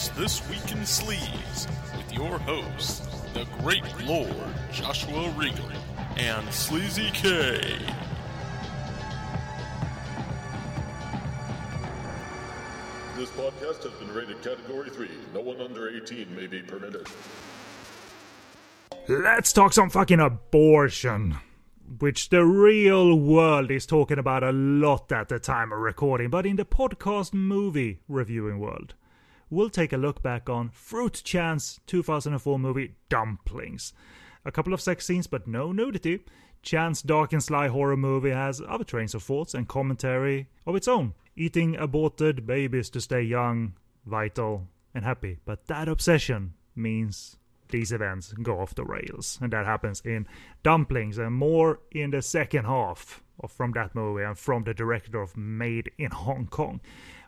It's This Week in Sleaze with your hosts, the Great Lord Joshua Regal and Sleazy K. This podcast has been rated Category 3. No one under 18 may be permitted. Let's talk some fucking abortion. Which the real world is talking about a lot at the time of recording, but in the podcast movie reviewing world, we'll take a look back on Fruit Chan's 2004 movie Dumplings. A couple of sex scenes, but no nudity. Chan's dark and sly horror movie has other trains of thoughts and commentary of its own. Eating aborted babies to stay young, vital, and happy. But that obsession means these events go off the rails. And that happens in Dumplings and more in the second half of, from that movie and from the director of Made in Hong Kong.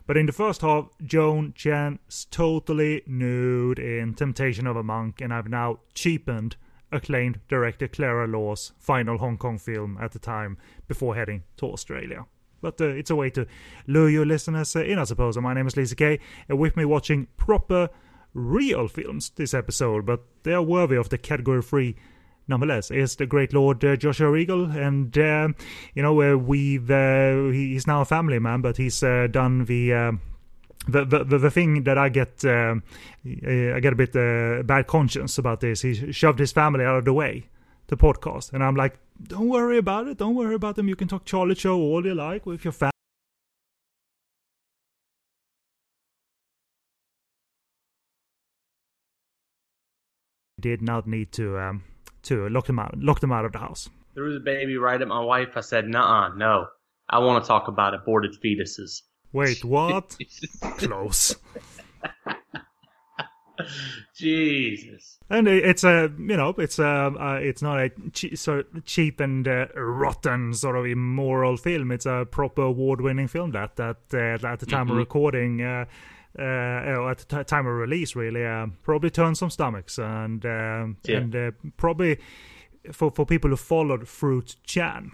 But in the first half, Joan Chen's totally nude in Temptation of a Monk, and I've now cheapened acclaimed director Clara Law's final Hong Kong film at the time before heading to Australia. But uh, it's a way to lure your listeners in, I suppose. My name is Sleazy K, and with me watching proper real films this episode, but they are worthy of the category three nonetheless is the great lord uh, joshua regal and uh, you know uh, we've he's now a family man but he's uh, done the uh, the, the, the thing that I get uh, I get a bit bad conscience about this. He shoved his family out of the way to podcast, and I'm like, don't worry about it. Don't worry about them. You can talk Charlie Cho all you like with your family. Did not need to um, to lock them out lock them out of the house. Threw the baby right at my wife. I said, "Nah, no. I want to talk about aborted fetuses." Wait, what? Close. Jesus. And it's a you know it's a uh, it's not a che- cheap and uh, rotten sort of immoral film. It's a proper award-winning film that that uh, at the time Mhm. of recording. Uh, at the time of release, really, uh, probably turned some stomachs, and um Yeah. and uh, probably for for people who followed Fruit Chan,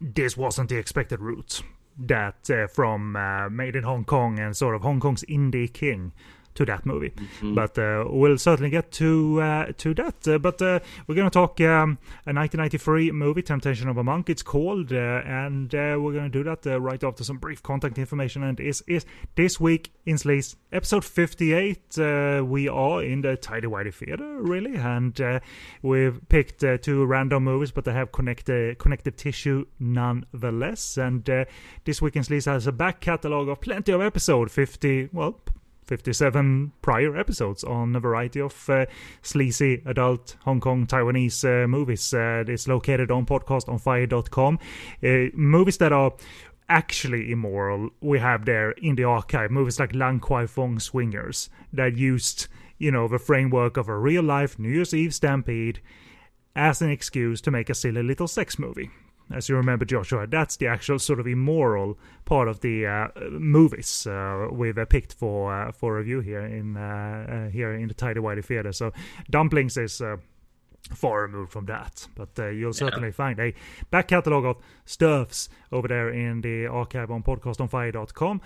this wasn't the expected route that uh, from uh, Made in Hong Kong and sort of Hong Kong's indie king to that movie. But uh, we'll certainly get to uh, to that. Uh, but uh, we're going to talk um, a 1993 movie, Temptation of a Monk. It's called, uh, and uh, we're going to do that uh, right after some brief contact information. And is is this week in Sleaze episode 58? Uh, we are in the Tidy Whitey Theater, really, and uh, we've picked uh, two random movies, but they have connect, uh, connective tissue nonetheless. And uh, this week in Sleaze has a back catalogue of plenty of episode 50. Well. 57 prior episodes on a variety of uh, sleazy adult Hong Kong Taiwanese uh, movies. Uh, it's located on podcastonfire.com. Uh, movies that are actually immoral, we have there in the archive. Movies like Lan Kwai Fong Swingers that used, you know, the framework of a real life New Year's Eve stampede as an excuse to make a silly little sex movie. As you remember, Joshua, that's the actual sort of immoral part of the uh, movies uh, we've uh, picked for uh, for review here in uh, here in the Tidy Whitey Theater. So, Dumplings is uh, far removed from that, but uh, you'll certainly find a back catalogue of stuffs over there in the archive on podcastonfire.com.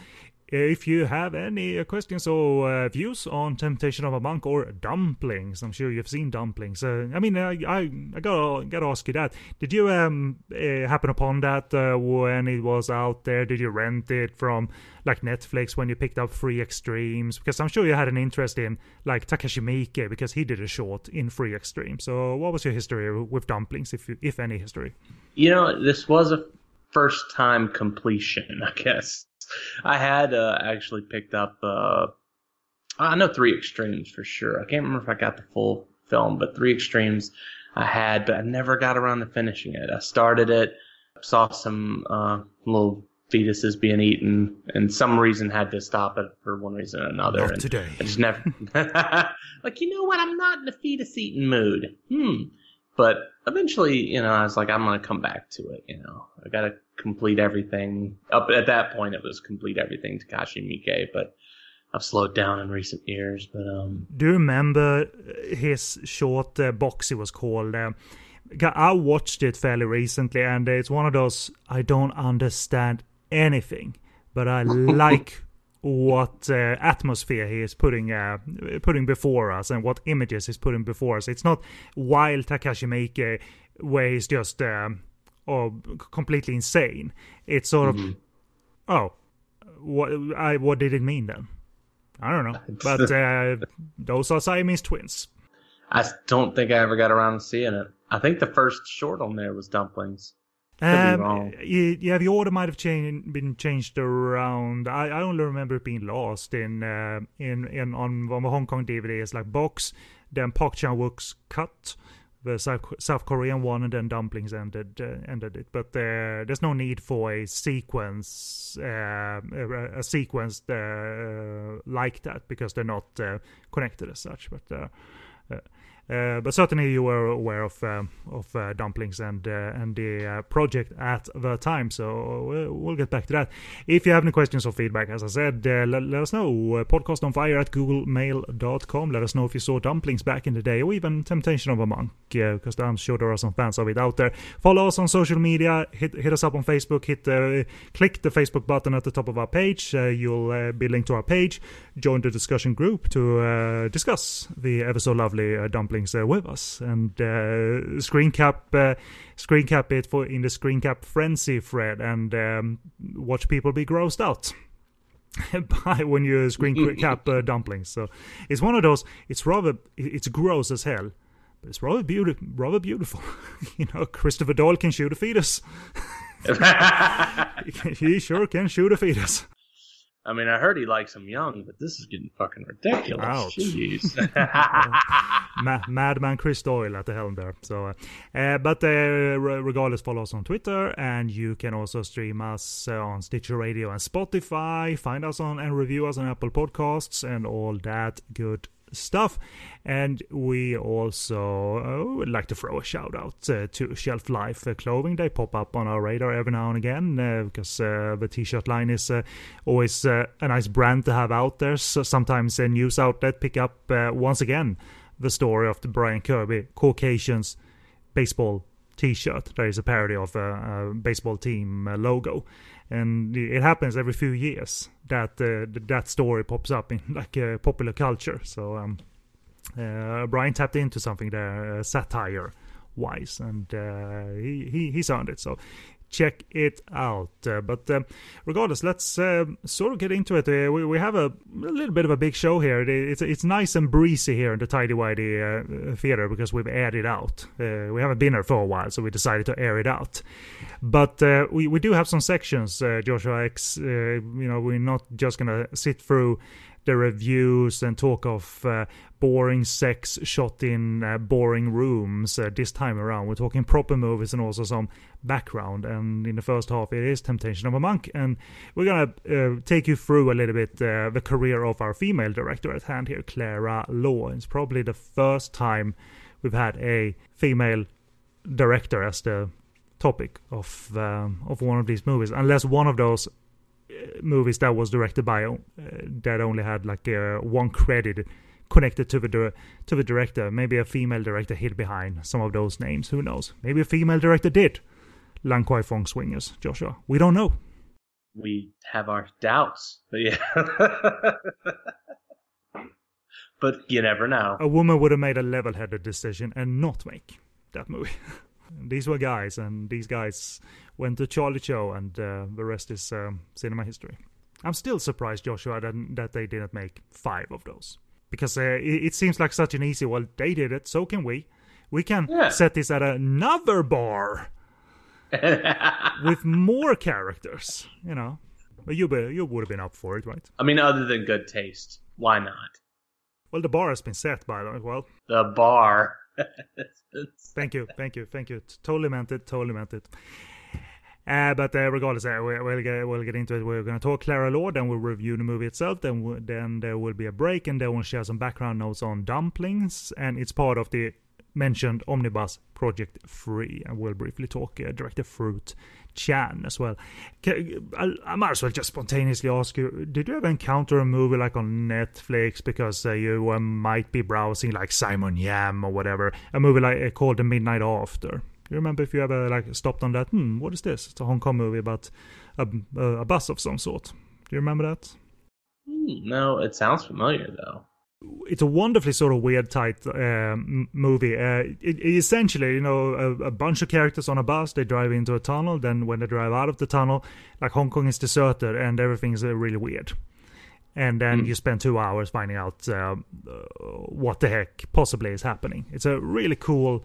If you have any questions or uh, views on Temptation of a Monk or Dumplings, I'm sure you've seen Dumplings. Uh, I mean, I, I, I gotta, gotta ask you that. Did you um uh, happen upon that uh, when it was out there? Did you rent it from like Netflix when you picked up Three Extremes? Because I'm sure you had an interest in like Takashi Miike because he did a short in Three Extreme. So, what was your history with Dumplings, if you, if any history? You know, this was a first time completion, I guess. I had uh, actually picked up, uh, I know Three Extremes for sure. I can't remember if I got the full film, but Three Extremes I had, but I never got around to finishing it. I started it, saw some uh, little fetuses being eaten, and some reason had to stop it for one reason or another. Not and today. I just never, like, you know what? I'm not in a fetus eating mood. Hmm. But eventually, you know, I was like, I'm gonna come back to it. You know, I gotta complete everything. Up at that point, it was complete everything Takashi Miike, but I've slowed down in recent years. But um, Do you remember his short uh, box? It was called. Um, I watched it fairly recently, and it's one of those I don't understand anything, but I like what uh, atmosphere he is putting uh, putting before us and what images he's putting before us. It's not wild Takashi Miike where he's just um, oh, completely insane. It's sort Mhm. of oh, what I what did it mean then? I don't know, but uh, those are Siamese twins. I don't think I ever got around to seeing it. I think the first short on there was dumplings. Wrong. yeah, the order might have changed, been changed around. I, I only remember it being lost in uh, in in on, on the Hong Kong DVD. It's like box, then Park Chan Wook's cut, the South, South Korean one, and then dumplings ended uh, ended it. But uh, there's no need for a sequence uh, a, a sequence uh, like that because they're not uh, connected as such. But but certainly you were aware of um, of uh, dumplings and uh, and the uh, project at the time. So we'll, get back to that. If you have any questions or feedback, as I said, uh, let, let us know. Uh, podcast on fire at googlemail.com. Let us know if you saw dumplings back in the day, or even Temptation of a Monk, Yeah, because I'm sure there are some fans of it out there. Follow us on social media. Hit hit us up on Facebook. Hit uh, click the Facebook button at the top of our page. Uh, you'll uh, be linked to our page. Join the discussion group to uh, discuss the ever so lovely uh, dumplings uh, with us and uh, screen cap uh, screen cap it for in the screen cap frenzy thread and um, watch people be grossed out. by when you screen cap uh, dumplings, so it's one of those. It's rather it's gross as hell, but it's rather beautiful. Rather beautiful, you know. Christopher Doyle can shoot a fetus. he sure can shoot a fetus. I mean, I heard he likes them young, but this is getting fucking ridiculous. Ouch. Jeez. Ma- Madman Chris Doyle at the helm there. So, uh, uh, but uh, re- regardless, follow us on Twitter, and you can also stream us uh, on Stitcher Radio and Spotify. Find us on and review us on Apple Podcasts and all that good stuff. And we also uh, would like to throw a shout out uh, to Shelf Life uh, Clothing. They pop up on our radar every now and again uh, because uh, the t-shirt line is uh, always a nice brand to have out there. So sometimes a news outlet pick up once again the story of the Brian Kirby Caucasians baseball T-shirt. There is a parody of a, a baseball team logo, and it happens every few years that uh, that story pops up in like uh, popular culture. So um, uh, Brian tapped into something there, satire wise, and he, he he's earned it. So check it out. Uh, but um, regardless, let's um sort of get into it. Uh, we, we have a, a little bit of a big show here. It- it's it's nice and breezy here in the Tidy Whitey uh, theater because we've aired it out. Uh, we haven't been here for a while, so we decided to air it out. But uh, we we do have some sections, uh, Joshua X. Uh, you know, we're not just gonna sit through the reviews and talk of uh, boring sex shot in uh, boring rooms uh, this time around. We're talking proper movies and also some background. And in the first half, it is Temptation of a Monk. And we're going to uh, take you through a little bit uh, the career of our female director at hand here, Clara Law. It's probably the first time we've had a female director as the topic of um, of one of these movies, unless one of those movies that was directed by uh, that only had like uh, one credit connected to the to the director. Maybe a female director hid behind some of those names. Who knows? Maybe a female director did. Lan Kwai Fong Swingers, Joshua. We don't know. we have our doubts, but yeah. but you never know. A woman would have made a level-headed decision and not make that movie. these were guys, and these guys went to Charlie Cho, and uh, the rest is um, cinema history. I'm still surprised, Joshua, that, that they didn't make five of those. Because uh, it, it seems like such an easy, well, they did it, so can we. We can Yeah. set this at another bar with more characters, you know. But you, be, you would have been up for it, right? I mean, other than good taste, why not? Well, the bar has been set by the way. well. The bar. Thank you, thank you, thank you. Totally meant it. Totally meant it. Uh, but uh, regardless, uh, we, we'll get we'll get into it. We're going to talk Clara Law, then we'll review the movie itself. Then then there will be a break, and then we'll share some background notes on dumplings, and it's part of the mentioned omnibus project Three. And we'll briefly talk uh, director Fruit Chan as well. I, might as well just spontaneously ask you: Did you ever encounter a movie like on Netflix because uh, you uh, might be browsing like Simon Yam or whatever, a movie like uh, called The Midnight After? You remember if you ever like stopped on that? Hmm, what is this? It's a Hong Kong movie about a, a, a bus of some sort. Do you remember that? Hmm, no, it sounds familiar though. It's a wonderfully sort of weird tight um, movie. Uh, it, it essentially, you know, a, a, bunch of characters on a bus. They drive into a tunnel. Then when they drive out of the tunnel, like Hong Kong is deserted and everything's uh, really weird. And then mm. you spend two hours finding out uh, what the heck possibly is happening. It's a really cool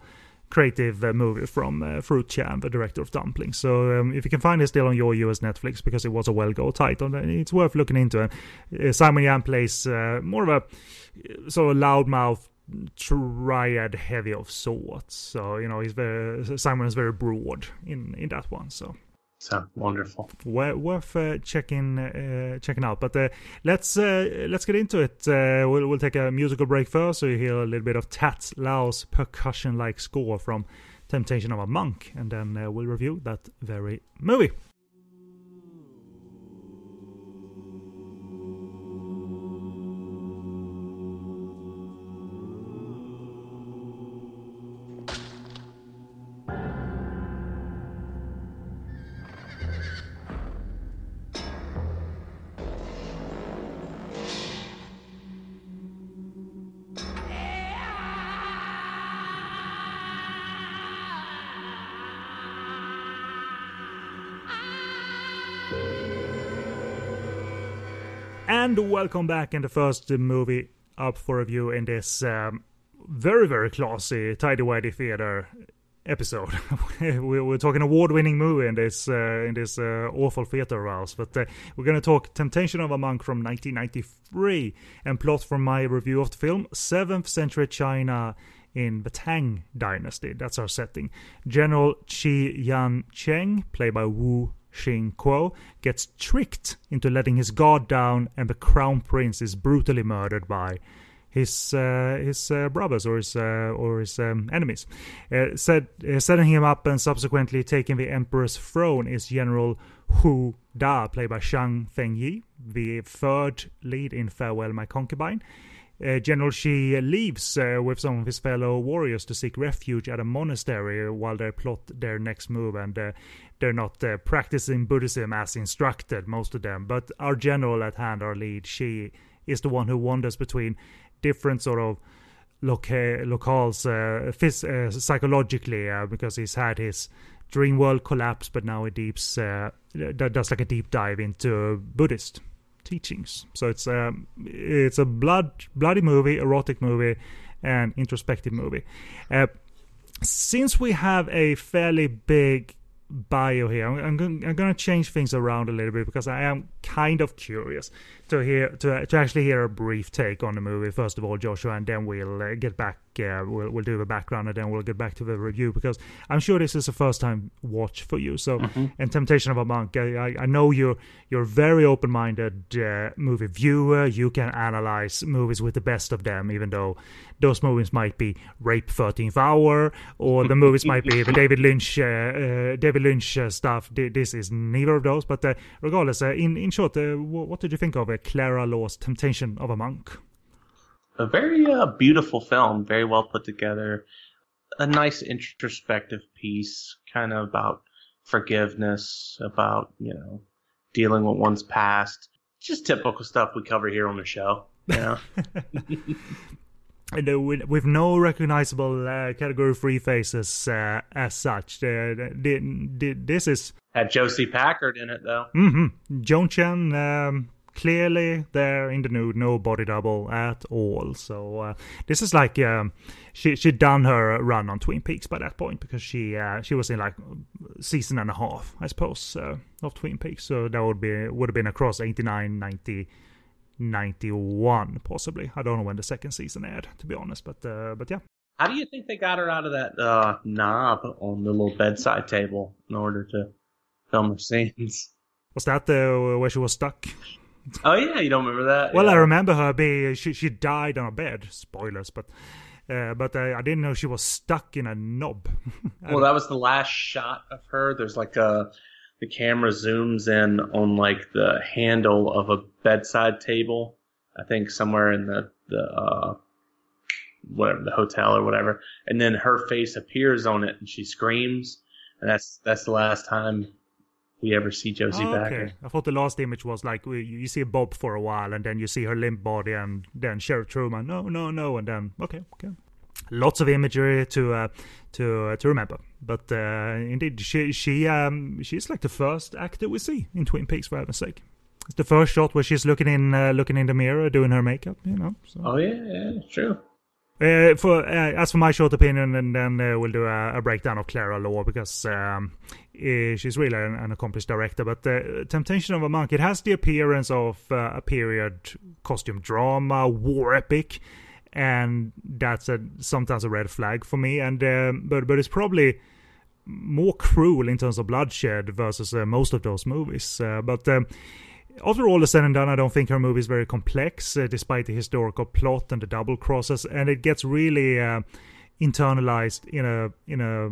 creative uh, movie from uh, Fruit Chan, the director of Dumpling. So um, if you can find it still on your US Netflix because it was a well go title, it's worth looking into. Uh, Simon Yam plays uh, more of a uh, sort of loudmouth triad heavy of sorts. So you know he's very Simon is very broad in in that one. So Sounds wonderful. worth uh, checking uh, checking out. But uh, let's uh, let's get into it. Uh, we'll we'll take a musical break first, so you hear a little bit of Tats Lau's percussion-like score from Temptation of a Monk, and then uh, we'll review that very movie. Welcome back in the first movie up for review in this um, very, very classy Tidy Whitey Theater episode. we're talking award-winning movie in this uh, in this uh, awful theater house, but uh, we're going to talk Temptation of a Monk from 1993 and plot from my review of the film 7th Century China in the Tang Dynasty. That's our setting. General Chi Yan Cheng, played by Wu Xing Kuo gets tricked into letting his guard down, and the crown prince is brutally murdered by his uh, his uh, brothers or his uh, or his um, enemies. Uh, set, uh, setting him up and subsequently taking the emperor's throne is General Hu Da, played by Zhang Fengyi, the third lead in Farewell My Concubine. Uh, General Shi leaves uh, with some of his fellow warriors to seek refuge at a monastery while they plot their next move, and uh, they're not uh, practicing Buddhism as instructed, most of them. But our general at hand, our lead, Shi, is the one who wanders between different sort of loca- locales uh, phys- uh, psychologically because he's had his dream world collapse, but now he deeps does like a deep dive into Buddhist teachings. So it's um, it's a blood bloody movie, erotic movie, and introspective movie. Uh, since we have a fairly big bio here, I'm, I'm going to change things around a little bit because I am kind of curious to hear to, to actually hear a brief take on the movie first of all, Joshua, and then we'll uh, get back. Uh, we'll we'll do the background and then we'll get back to the review because I'm sure this is a first time watch for you. So, mm-hmm. and Temptation of a Monk, I, I know you're you're very open minded uh, movie viewer. You can analyze movies with the best of them, even though those movies might be Rape 13th Hour or the movies might be the David Lynch uh, uh, David Lynch uh, stuff. This is neither of those, but regardless, in in short, what did you think of it? Clara Law's Temptation of a Monk. A very uh, beautiful film, very well put together. A nice introspective piece, kind of about forgiveness, about, you know, dealing with one's past. Just typical stuff we cover here on the show. You know? and, uh, with, with, no recognizable uh, category three faces uh, as such. Uh, this is had Josie Packard in it though. Mm-hmm. Joan Chen, um, clearly there in the nude, no body double at all. So uh, this is like um, she she'd done her run on Twin Peaks by that point because she uh, she was in like season and a half, I suppose, uh, of Twin Peaks. So that would be would have been across 89, 90, 91 possibly. I don't know when the second season aired, to be honest, but uh, but yeah. How do you think they got her out of that uh, knob on the little bedside table in order to film her scenes? Was that the where she was stuck? Oh yeah, you don't remember that? Well, yeah. I remember her being she she died on a bed. Spoilers, but uh, but uh, I didn't know she was stuck in a knob. well, that was the last shot of her. There's like a the camera zooms in on like the handle of a bedside table. I think somewhere in the the uh, whatever the hotel or whatever, and then her face appears on it and she screams, and that's that's the last time we ever see Josie Oh, okay. I thought the last image was like you you see Bob for a while, and then you see her limp body, and then Sheriff Truman. No, no, no, and then okay, okay. Lots of imagery to uh, to uh, to remember, but uh, indeed, she she um she's like the first actor we see in Twin Peaks for heaven's sake. It's the first shot where she's looking in uh, looking in the mirror, doing her makeup. You know. So. Oh yeah, yeah, true. Uh, for uh, as for my short opinion, and then uh, we'll do a, a breakdown of Clara Law because um, she's really an, an accomplished director. But the Temptation of a Monk, it has the appearance of uh, a period costume drama, war epic, and that's a, sometimes a red flag for me. And um, but but it's probably more cruel in terms of bloodshed versus uh, most of those movies. Uh, but um, after all is said and done, I don't think her movie is very complex, uh, despite the historical plot and the double crosses, and it gets really uh, internalized in a in a uh,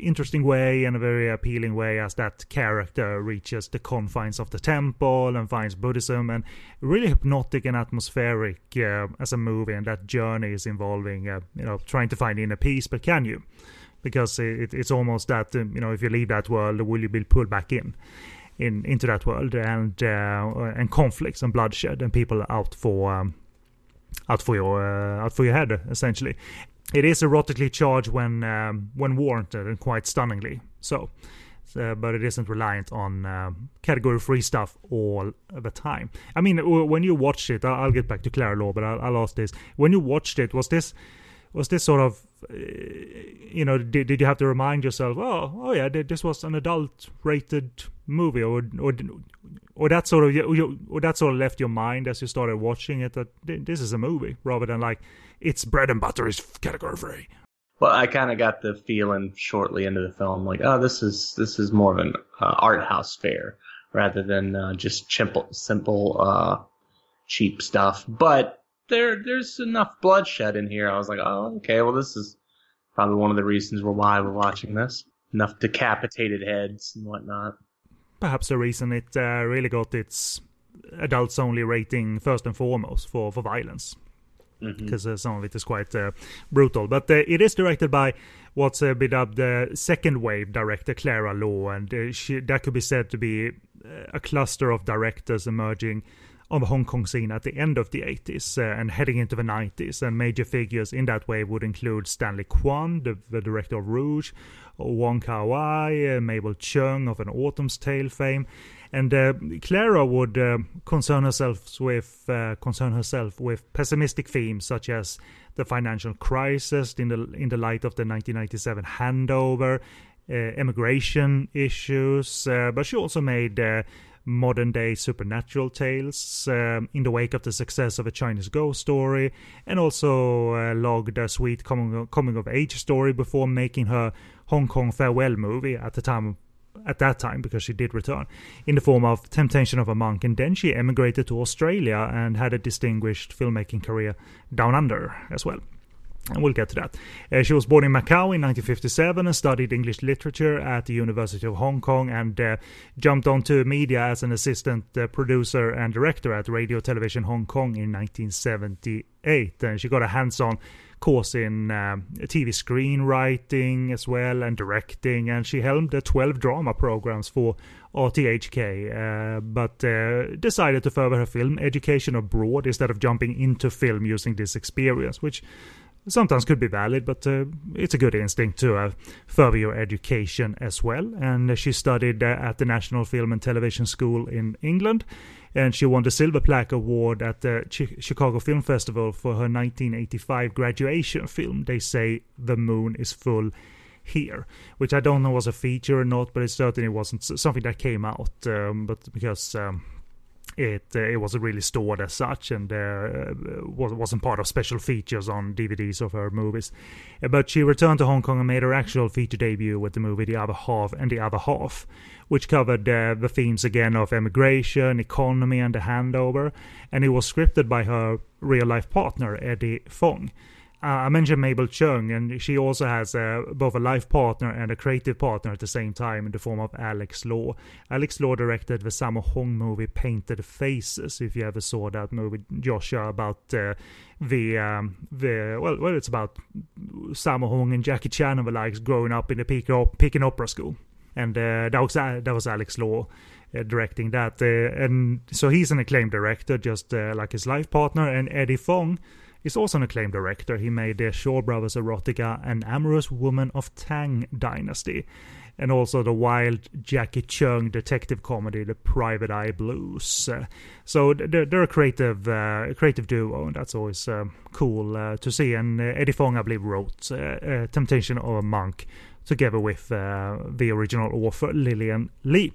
interesting way and a very appealing way as that character reaches the confines of the temple and finds Buddhism and really hypnotic and atmospheric uh, as a movie. And that journey is involving uh, you know trying to find inner peace. But can you? Because it, it's almost that um, you know if you leave that world will you be pulled back in in into that world? And uh, and conflicts and bloodshed and people out for um, out for your uh, out for your head essentially. It is erotically charged when um, when warranted and quite stunningly so. So, but it isn't reliant on um, category free stuff all the time. I mean, when you watched it, I'll, I'll get back to Clara Law, but I'll, I'll ask this: when you watched it, was this was this sort of uh, you know did, did you have to remind yourself oh oh yeah this was an adult rated movie or or or that sort of or that sort of left your mind as you started watching it that this is a movie rather than like it's bread and butter is category free Well, I kind of got the feeling shortly into the film, like, oh, this is this is more of an uh, art house fare rather than uh, just simple, simple, uh, cheap stuff. But there, there's enough bloodshed in here. I was like, oh, okay, well, this is probably one of the reasons why we're watching this. Enough decapitated heads and whatnot. perhaps the reason it uh, really got its adults only rating first and foremost for for violence because uh, some of it is quite uh, brutal. But uh, it is directed by what's uh, been dubbed the second wave director, Clara Law, and uh, she, that could be said to be uh, a cluster of directors emerging on the Hong Kong scene at the end of the 80s uh, and heading into the 90s. And major figures in that wave would include Stanley Kwan, the, the director of Rouge, Wong Kar Wai, uh, Mabel Cheung of An Autumn's Tale fame, and uh, Clara would uh, concern herself with uh, concern herself with pessimistic themes such as the financial crisis in the in the light of the 1997 handover, uh, immigration issues, but she also made modern day supernatural tales um, in the wake of the success of a Chinese ghost story, and also uh, logged a sweet coming coming of age story before making her Hong Kong farewell movie at the time at that time because she did return in the form of Temptation of a Monk, and then she emigrated to Australia and had a distinguished filmmaking career down under as well. And we'll get to that. Uh, she was born in Macau in 1957 and studied English literature at the University of Hong Kong and uh, jumped onto media as an assistant uh, producer and director at Radio Television Hong Kong in 1978. And she got a hands on course in um, TV screenwriting as well and directing, and she helmed the 12 drama programs for RTHK, uh, but uh, decided to further her film education abroad instead of jumping into film using this experience, which sometimes could be valid, but uh, it's a good instinct to uh, further your education as well. And she studied uh, at the National Film and Television School in England, and she won the Silver Plaque Award at the Chi- Chicago Film Festival for her 1985 graduation film. They say the moon is fuller here, which I don't know was a feature or not, but it certainly wasn't something that came out. Um, but because um, it uh, it wasn't really stored as such, and uh, was, wasn't part of special features on DVDs of her movies. Uh, But she returned to Hong Kong and made her actual feature debut with the movie The Other Half and The Other Half, which covered uh, the themes again of emigration, economy, and the handover. And it was scripted by her real life partner Eddie Fong. Uh, I mentioned Mabel Cheung, and she also has uh, both a life partner and a creative partner at the same time in the form of Alex Law. Alex Law directed the Sammo Hong movie Painted Faces, if you ever saw that movie, Joshua, about uh, the, um, the well, well, it's about Sammo Hong and Jackie Chan and the likes growing up in the Peking, Op- Peking Opera School. and uh, that was that was Alex Law. Uh, directing that, uh, and so he's an acclaimed director, just uh, like his life partner. And Eddie Fong is also an acclaimed director. He made the Shaw Brothers erotica An Amorous Woman of Tang Dynasty, and also the wild Jacky Cheung detective comedy, The Private Eye Blues. Uh, so they're, they're, a creative, uh, creative duo, and that's always uh, cool uh, to see. And uh, Eddie Fong, I believe, wrote Temptation of a Monk together with the original author Lillian Lee.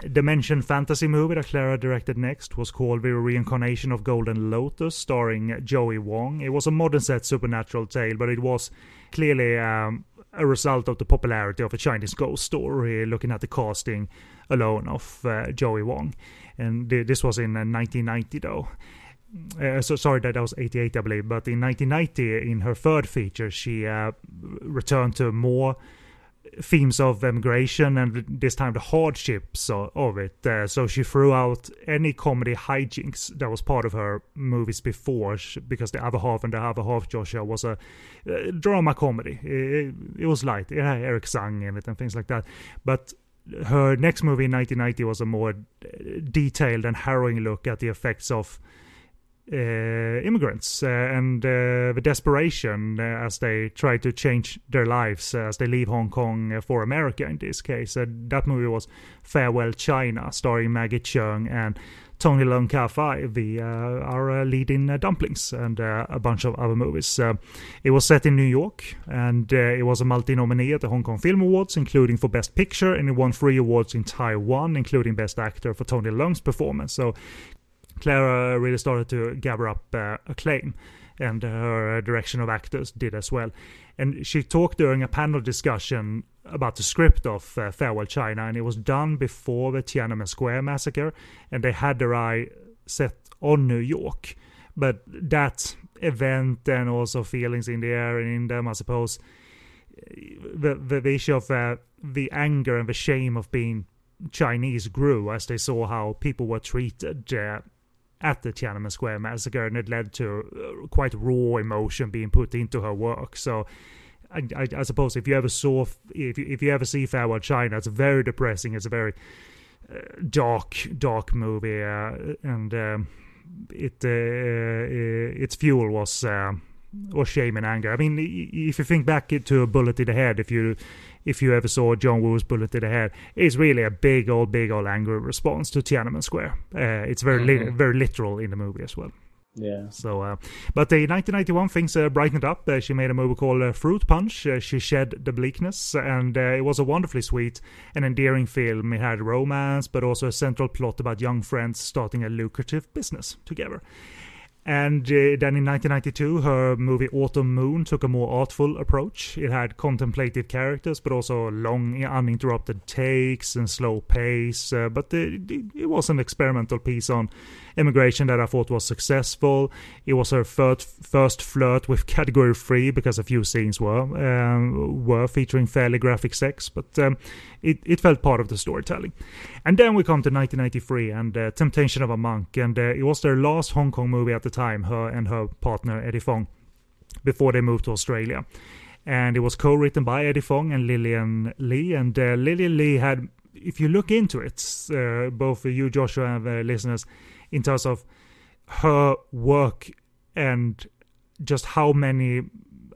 Dimension fantasy movie that Clara directed next was called The Reincarnation of Golden Lotus, starring Joey Wong. It was a modern set supernatural tale, but it was clearly um, a result of the popularity of a Chinese ghost story, looking at the casting alone of uh, Joey Wong. And th- this was in uh, 1990, though. Uh, so sorry that that was 88 i believe but in 1990 in her third feature she uh, returned to more themes of emigration and this time the hardships of it. Uh, so she threw out any comedy hijinks that was part of her movies before, because the other half and the other half, Joshua, was a uh, drama comedy. It, it, was light. It had Eric Tsang in it and things like that. But her next movie in 1990 was a more detailed and harrowing look at the effects of uh, immigrants uh, and uh, the desperation as they try to change their lives as they leave Hong Kong for America in this case. that movie was Farewell China, starring Maggie Cheung and Tony Leung Ka-fai, the uh, our uh, uh, Dumplings, and a bunch of other movies. it was set in New York, and it was a multi-nominee at the Hong Kong Film Awards, including for Best Picture, and it won three awards in Taiwan, including Best Actor for Tony Leung's performance. So Clara really started to gather up uh, acclaim, and her direction of actors did as well. And she talked during a panel discussion about the script of uh, Farewell China, and it was done before the Tiananmen Square massacre, and they had their eye set on New York. But that event and also feelings in the air and in them, I suppose, the the, issue of uh, the anger and the shame of being Chinese grew as they saw how people were treated uh, at the Tiananmen Square massacre, and it led to uh, quite raw emotion being put into her work. So, I, I, I suppose if you ever saw, if you, if you ever see Farewell China, it's very depressing. It's a very uh, dark, dark movie, uh, and um, it uh, uh its fuel was uh, was shame and anger. I mean, if you think back to a bullet in the head, if you if you ever saw John Woo's Bullet to the Head, it's really a big old, big old angry response to Tiananmen Square. Uh, it's very, mm-hmm. li- very literal in the movie as well. Yeah. So, uh, but the 1991 things uh, brightened up. Uh, she made a movie called uh, Fruit Punch. Uh, she shed the bleakness, and uh, it was a wonderfully sweet and endearing film. It had romance, but also a central plot about young friends starting a lucrative business together. And uh, then in 1992, her movie Autumn Moon took a more artful approach. It had contemplative characters, but also long, uninterrupted takes and slow pace. Uh, but it, it was an experimental piece on immigration that I thought was successful. It was her first, first flirt with category three because a few scenes were um, were featuring fairly graphic sex, but um, it, it felt part of the storytelling. And then we come to 1993 and uh, Temptation of a Monk, and uh, it was their last Hong Kong movie at the time, her and her partner Eddie Fong, before they moved to Australia. And it was co-written by Eddie Fong and Lillian Lee, and uh, Lillian Lee had if you look into it, uh, both you, Joshua, and the listeners, in terms of her work and just how many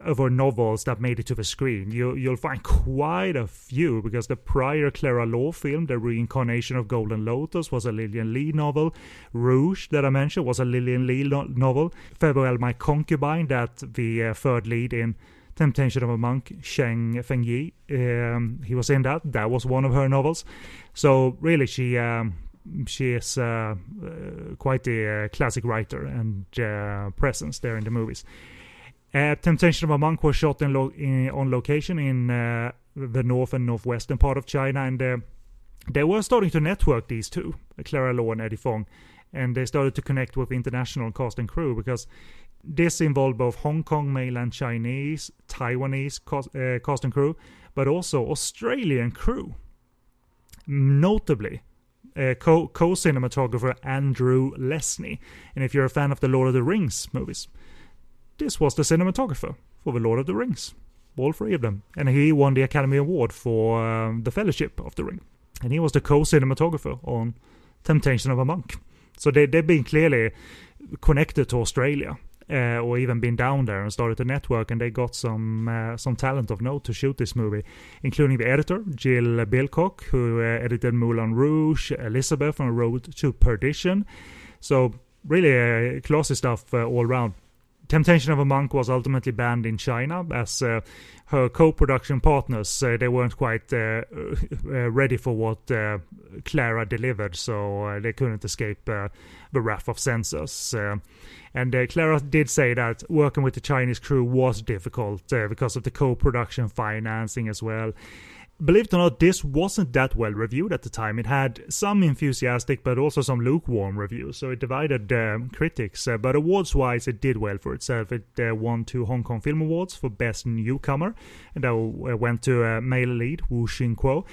of her novels that made it to the screen. You, you'll find quite a few because the prior Clara Law film, The Reincarnation of Golden Lotus, was a Lillian Lee novel. Rouge, that I mentioned, was a Lillian Lee no- novel. Farewell My Concubine, that the uh, third lead in Temptation of a Monk, Zhang Fengyi, um, he was in that. That was one of her novels. So really, she um, she is uh, uh, quite a uh, classic writer and presence there in the movies. Temptation of a Monk was shot in, lo- in on location in the north and northwestern part of China, and they were starting to network these two, Clara Law and Eddie Fong, and they started to connect with international cast and crew because this involved both Hong Kong mainland Chinese, Taiwanese cast, uh, cast and crew, but also Australian crew. Notably, uh, co cinematographer Andrew Lesnie. And if you're a fan of the Lord of the Rings movies, this was the cinematographer for the Lord of the Rings all three of them. And he won the Academy Award for um, the Fellowship of the Ring. And he was the co-cinematographer on Temptation of a Monk. So they, they've been clearly connected to Australia. Uh, or even been down there and started a network, and they got some uh, some talent of note to shoot this movie, including the editor Jill Bilcock, who uh, edited Moulin Rouge, Elizabeth on Road to Perdition. So really classy stuff all around. Temptation of a Monk was ultimately banned in China as uh, her co-production partners uh, they weren't quite uh, uh ready for what uh, Clara delivered, so they couldn't escape the wrath of censors. and Clara did say that working with the Chinese crew was difficult because of the co-production financing as well believe it or not, this wasn't that well reviewed at the time. It had some enthusiastic, but also some lukewarm reviews, so it divided um, critics. Uh, but awards wise, it did well for itself. It uh, won two Hong Kong Film Awards for Best Newcomer, and that uh, went to uh, male lead Wu Xingguo.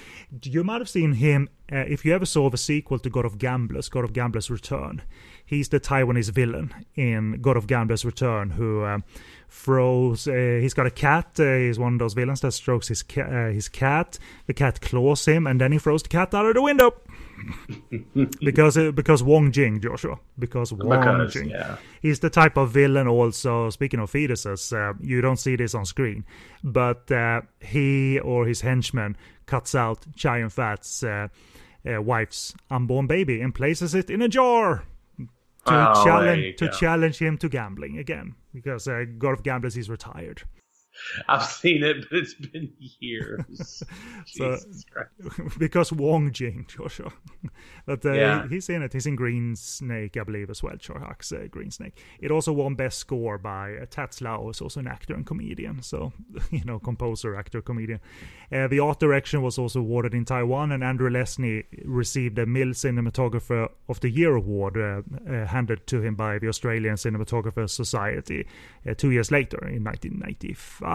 You might have seen him uh, if you ever saw the sequel to God of Gamblers, God of Gamblers Return. He's the Taiwanese villain in God of Gamblers Return who uh, throws. Uh, he's got a cat. Uh, he's one of those villains that strokes his ca- uh, his cat. The cat claws him, and then he throws the cat out of the window. because because Wong Jing, Joshua. Because Wong because, Jing. Yeah. He's the type of villain. Also, speaking of fetuses, uh, you don't see this on screen, but uh, he or his henchman cuts out Chow Fat's uh, uh, wife's unborn baby and places it in a jar to oh, challenge to challenge him to gambling again because uh, God of Gamblers is retired. I've seen it, but it's been years. so, because Wong Jing, Joshua. but uh, yeah. he's in it. He's in Green Snake, I believe, as well. Hark's uh, Green Snake. It also won Best Score by uh, Tats Lau, who's also an actor and comedian. So, you know, composer, actor, comedian. Uh, the art direction was also awarded in Taiwan, and Andrew Lesnie received the Milli Cinematographer of the Year award uh, uh, handed to him by the Australian Cinematographers Society uh, two years later in 1995.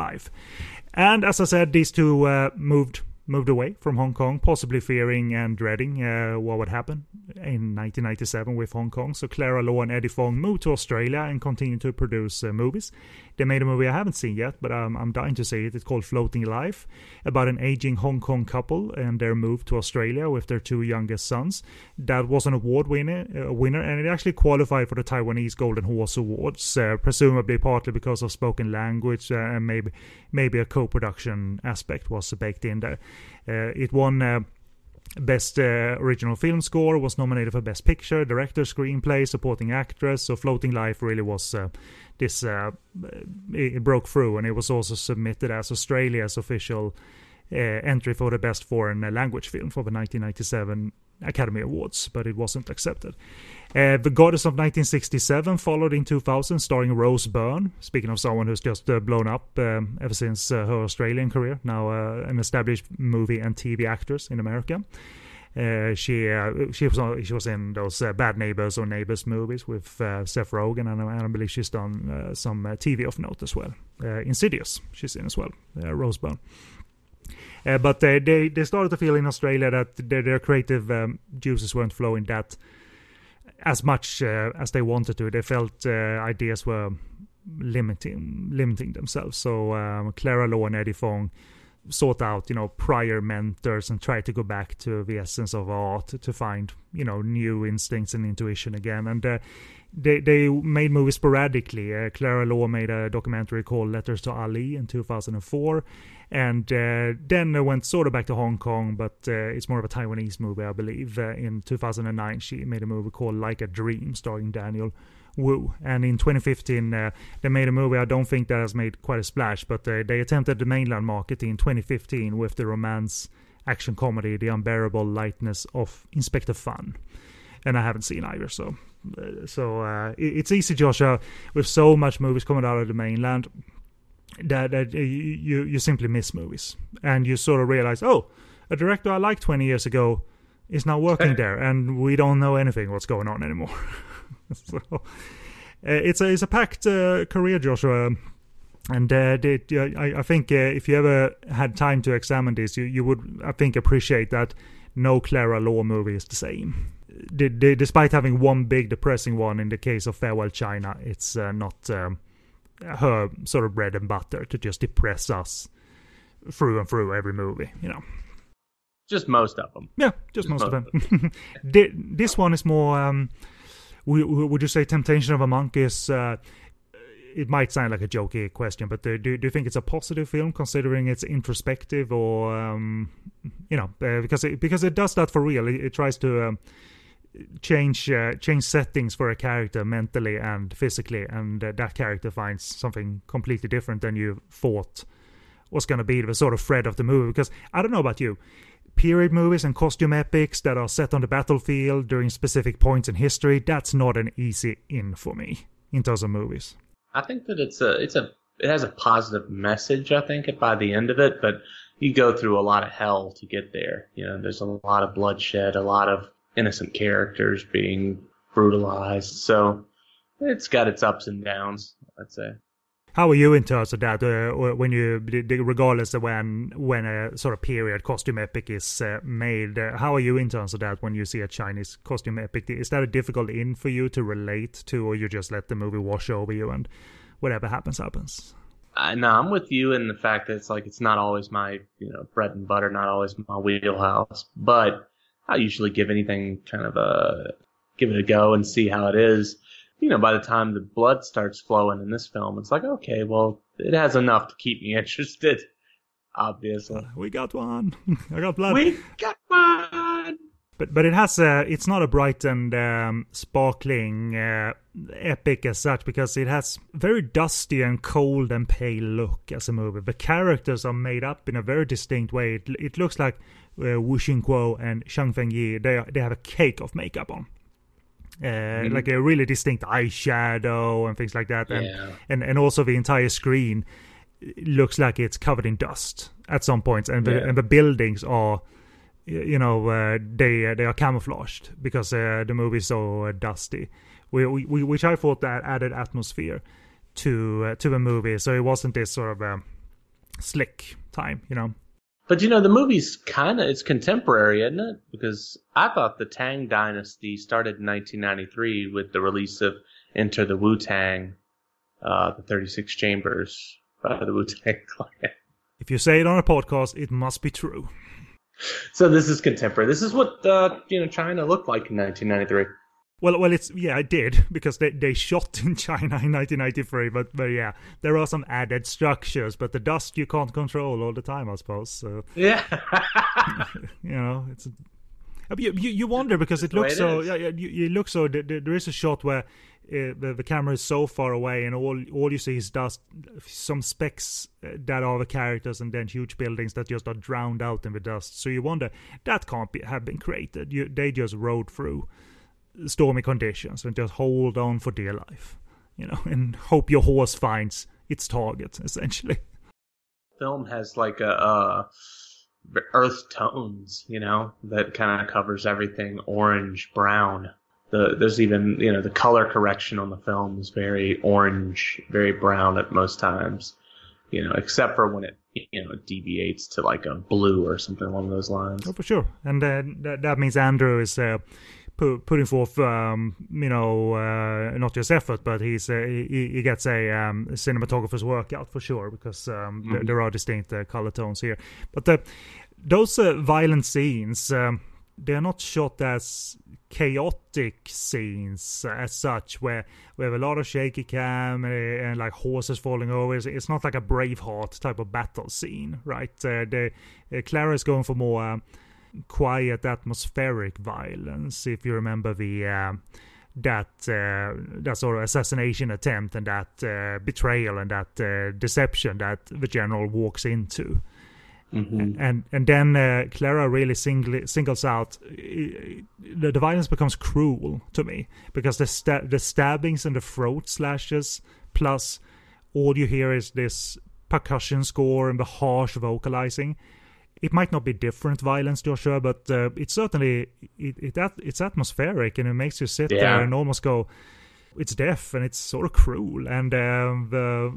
And as I said, these two uh, moved moved away from Hong Kong, possibly fearing and dreading uh, what would happen in 1997 with Hong Kong. So Clara Law and Eddie Fong moved to Australia and continued to produce uh, movies. They made a movie I haven't seen yet, but um, I'm dying to see it. It's called Floating Life, about an aging Hong Kong couple and their move to Australia with their two youngest sons. That was an award winner, uh, winner and it actually qualified for the Taiwanese Golden Horse Awards, uh, presumably partly because of spoken language uh, and maybe maybe a co-production aspect was baked in there. Uh, it won uh, Best uh, Original Film Score was nominated for Best Picture, Director, Screenplay, Supporting Actress. So Floating Life really was uh, this. Uh, it broke through, and it was also submitted as Australia's official uh, entry for the Best Foreign Language Film for the 1997 Academy Awards, but it wasn't accepted. Uh, the Goddess of 1967 followed in 2000, starring Rose Byrne. Speaking of someone who's just uh, blown up um, ever since uh, her Australian career, now uh, an established movie and TV actress in America. Uh, she uh, she was she was in those Bad Neighbors or Neighbors movies with Seth Rogen, and, and, I believe she's done some TV of note as well. Insidious, she's in as well. Rose Byrne. But they, they they started to feel in Australia that their, their creative um, juices weren't flowing that as much uh, as they wanted to. They felt uh, ideas were limiting limiting themselves. So um, Clara Law and Eddie Fong sought out you know prior mentors and tried to go back to the essence of art to find you know new instincts and intuition again and uh, they they made movies sporadically uh, clara law made a documentary called letters to ali in 2004 and uh, then I went sort of back to Hong Kong, but uh, it's more of a Taiwanese movie, I believe. Uh, in 2009, she made a movie called Like a Dream, starring Daniel Wu. And in 2015, uh, they made a movie I don't think that has made quite a splash, but uh, they attempted the mainland market in 2015 with the romance action comedy The Unbearable Lightness of Inspector Fan. And I haven't seen either, so uh, so it's easy, Joshua, with so much movies coming out of the mainland that, that you you simply miss movies. And you sort of realize oh a director i liked 20 years ago is now working there and we don't know anything what's going on anymore. So uh, it's a it's a packed uh, career joshua. And uh, I, I, think uh, if you ever had time to examine this you, you would i think appreciate that no clara law movie is the same. Despite having one big depressing one in the case of farewell china it's uh, not um, her sort of bread and butter to just depress us through and through every movie. You know. Just most of them. Yeah, just most of them. this one is more. Um, would you say Temptation of a Monk is? Uh, it might sound like a jokey question, but do, do you think it's a positive film considering it's introspective or um, you know uh, because it, because it does that for real. It, it tries to um, change uh, change settings for a character mentally and physically, and uh, that character finds something completely different than you thought was going to be the sort of thread of the movie. Because I don't know about you, period movies and costume epics that are set on the battlefield during specific points in history, that's not an easy in for me in terms of movies. I think that it's a it's a it has a positive message. I think by the end of it, but you go through a lot of hell to get there. You know, there's a lot of bloodshed, a lot of innocent characters being brutalized. So it's got its ups and downs. I'd say. How are you in terms of that? Uh, when you, regardless of when when a sort of period costume epic is uh, made, uh, how are you in terms of that? When you see a Chinese costume epic, is that a difficult in for you to relate to, or you just let the movie wash over you and whatever happens happens? Uh, no, I'm with you in the fact that it's like it's not always my you know bread and butter, not always my wheelhouse, but I usually give anything kind of a give it a go and see how it is you know, by the time the blood starts flowing in this film, it's like, okay, well, it has enough to keep me interested. Obviously, we got one. I got blood. We got one. But but it has a it's not a bright and um, sparkling uh, epic as such because it has very dusty and cold and pale look as a movie. The characters are made up in a very distinct way. It, it looks like uh, Wu Xingguo and Zhang Fengyi they they have a cake of makeup on uh, mm-hmm. like a really distinct eyeshadow and things like that, and, yeah. and and also the entire screen looks like it's covered in dust at some points, and the, yeah. and the buildings are, you know, uh, they uh, they are camouflaged because uh, the movie is so uh, dusty, we, we, which I thought that added atmosphere to to the movie, so it wasn't this sort of um, slick time, you know. But you know, the movie's kind of it's contemporary, isn't it? Because I thought the Tang Dynasty started in 1993 with the release of Enter the Wu Tang, uh, the 36 Chambers by the Wu Tang Clan. If you say it on a podcast, it must be true. So this is contemporary. This is what uh, you know China looked like in 1993. Well, well, it's yeah, I did because they they shot in China in 1993, but but yeah, there are some added structures, but the dust you can't control all the time, I suppose. So yeah, you know, it's. You, you, you wonder because it looks so yeah, yeah you, you look so there is a shot where uh, the, the camera is so far away and all all you see is dust some specks uh, that are the characters and then huge buildings that just are drowned out in the dust so you wonder that can't be, have been created you, they just rode through stormy conditions and just hold on for dear life, you know, and hope your horse finds its target, essentially. Film has like a, uh, earth tones, you know, that kind of covers everything orange, brown. The, there's even, you know, the color correction on the film is very orange, very brown at most times, you know, except for when it, you know, deviates to like a blue or something along those lines. Oh, for sure. And uh, that, that means Andrew is, uh, putting forth, um, you know, uh, not just effort, but he's uh, he, he, gets a um, cinematographer's workout for sure because um, mm-hmm. there, there, are distinct uh, color tones here. But the, those uh, violent scenes, um, they are not shot as chaotic scenes as such, where we have a lot of shaky cam and, uh, and like horses falling over. It's, it's, not like a Braveheart type of battle scene, right? Uh, the Clara is going for more um, quiet atmospheric violence. If you remember the uh, that uh, that sort of assassination attempt and that uh, betrayal and that uh, deception that the general walks into. Mm-hmm. And and then uh, Clara really singly, singles out the, the violence becomes cruel to me because the sta- the stabbings and the throat slashes plus all you hear is this percussion score and the harsh vocalizing it might not be different violence, Joshua, but uh, it's certainly it, it it's atmospheric and it makes you sit yeah. there and almost go, it's death and it's sort of cruel and uh, the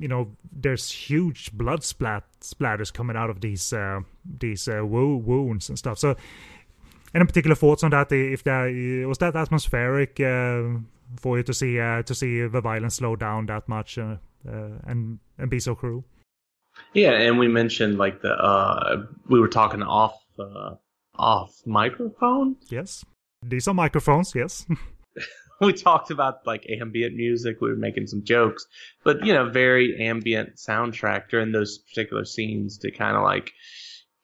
you know there's huge blood splat splatters coming out of these uh, these uh, wo- wounds and stuff. So, any particular thoughts on that? If that was that atmospheric uh, for you to see uh, to see the violence slow down that much, uh, uh, and and be so cruel. Yeah, and we mentioned like the uh, we were talking off uh, off microphone. Yes, these are microphones. Yes. we talked about like ambient music. We were making some jokes, but you know, very ambient soundtrack during those particular scenes to kind of like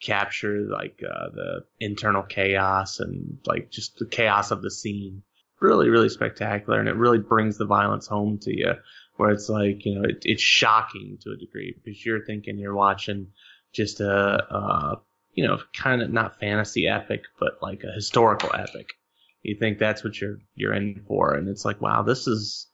capture like uh, the internal chaos and like just the chaos of the scene. Really, really spectacular, and it really brings the violence home to you. Where it's like you know, it, it's shocking to a degree because you're thinking you're watching just a, a you know, kind of not fantasy epic, but like a historical epic you think that's what you're you're in for, and it's like, wow, this is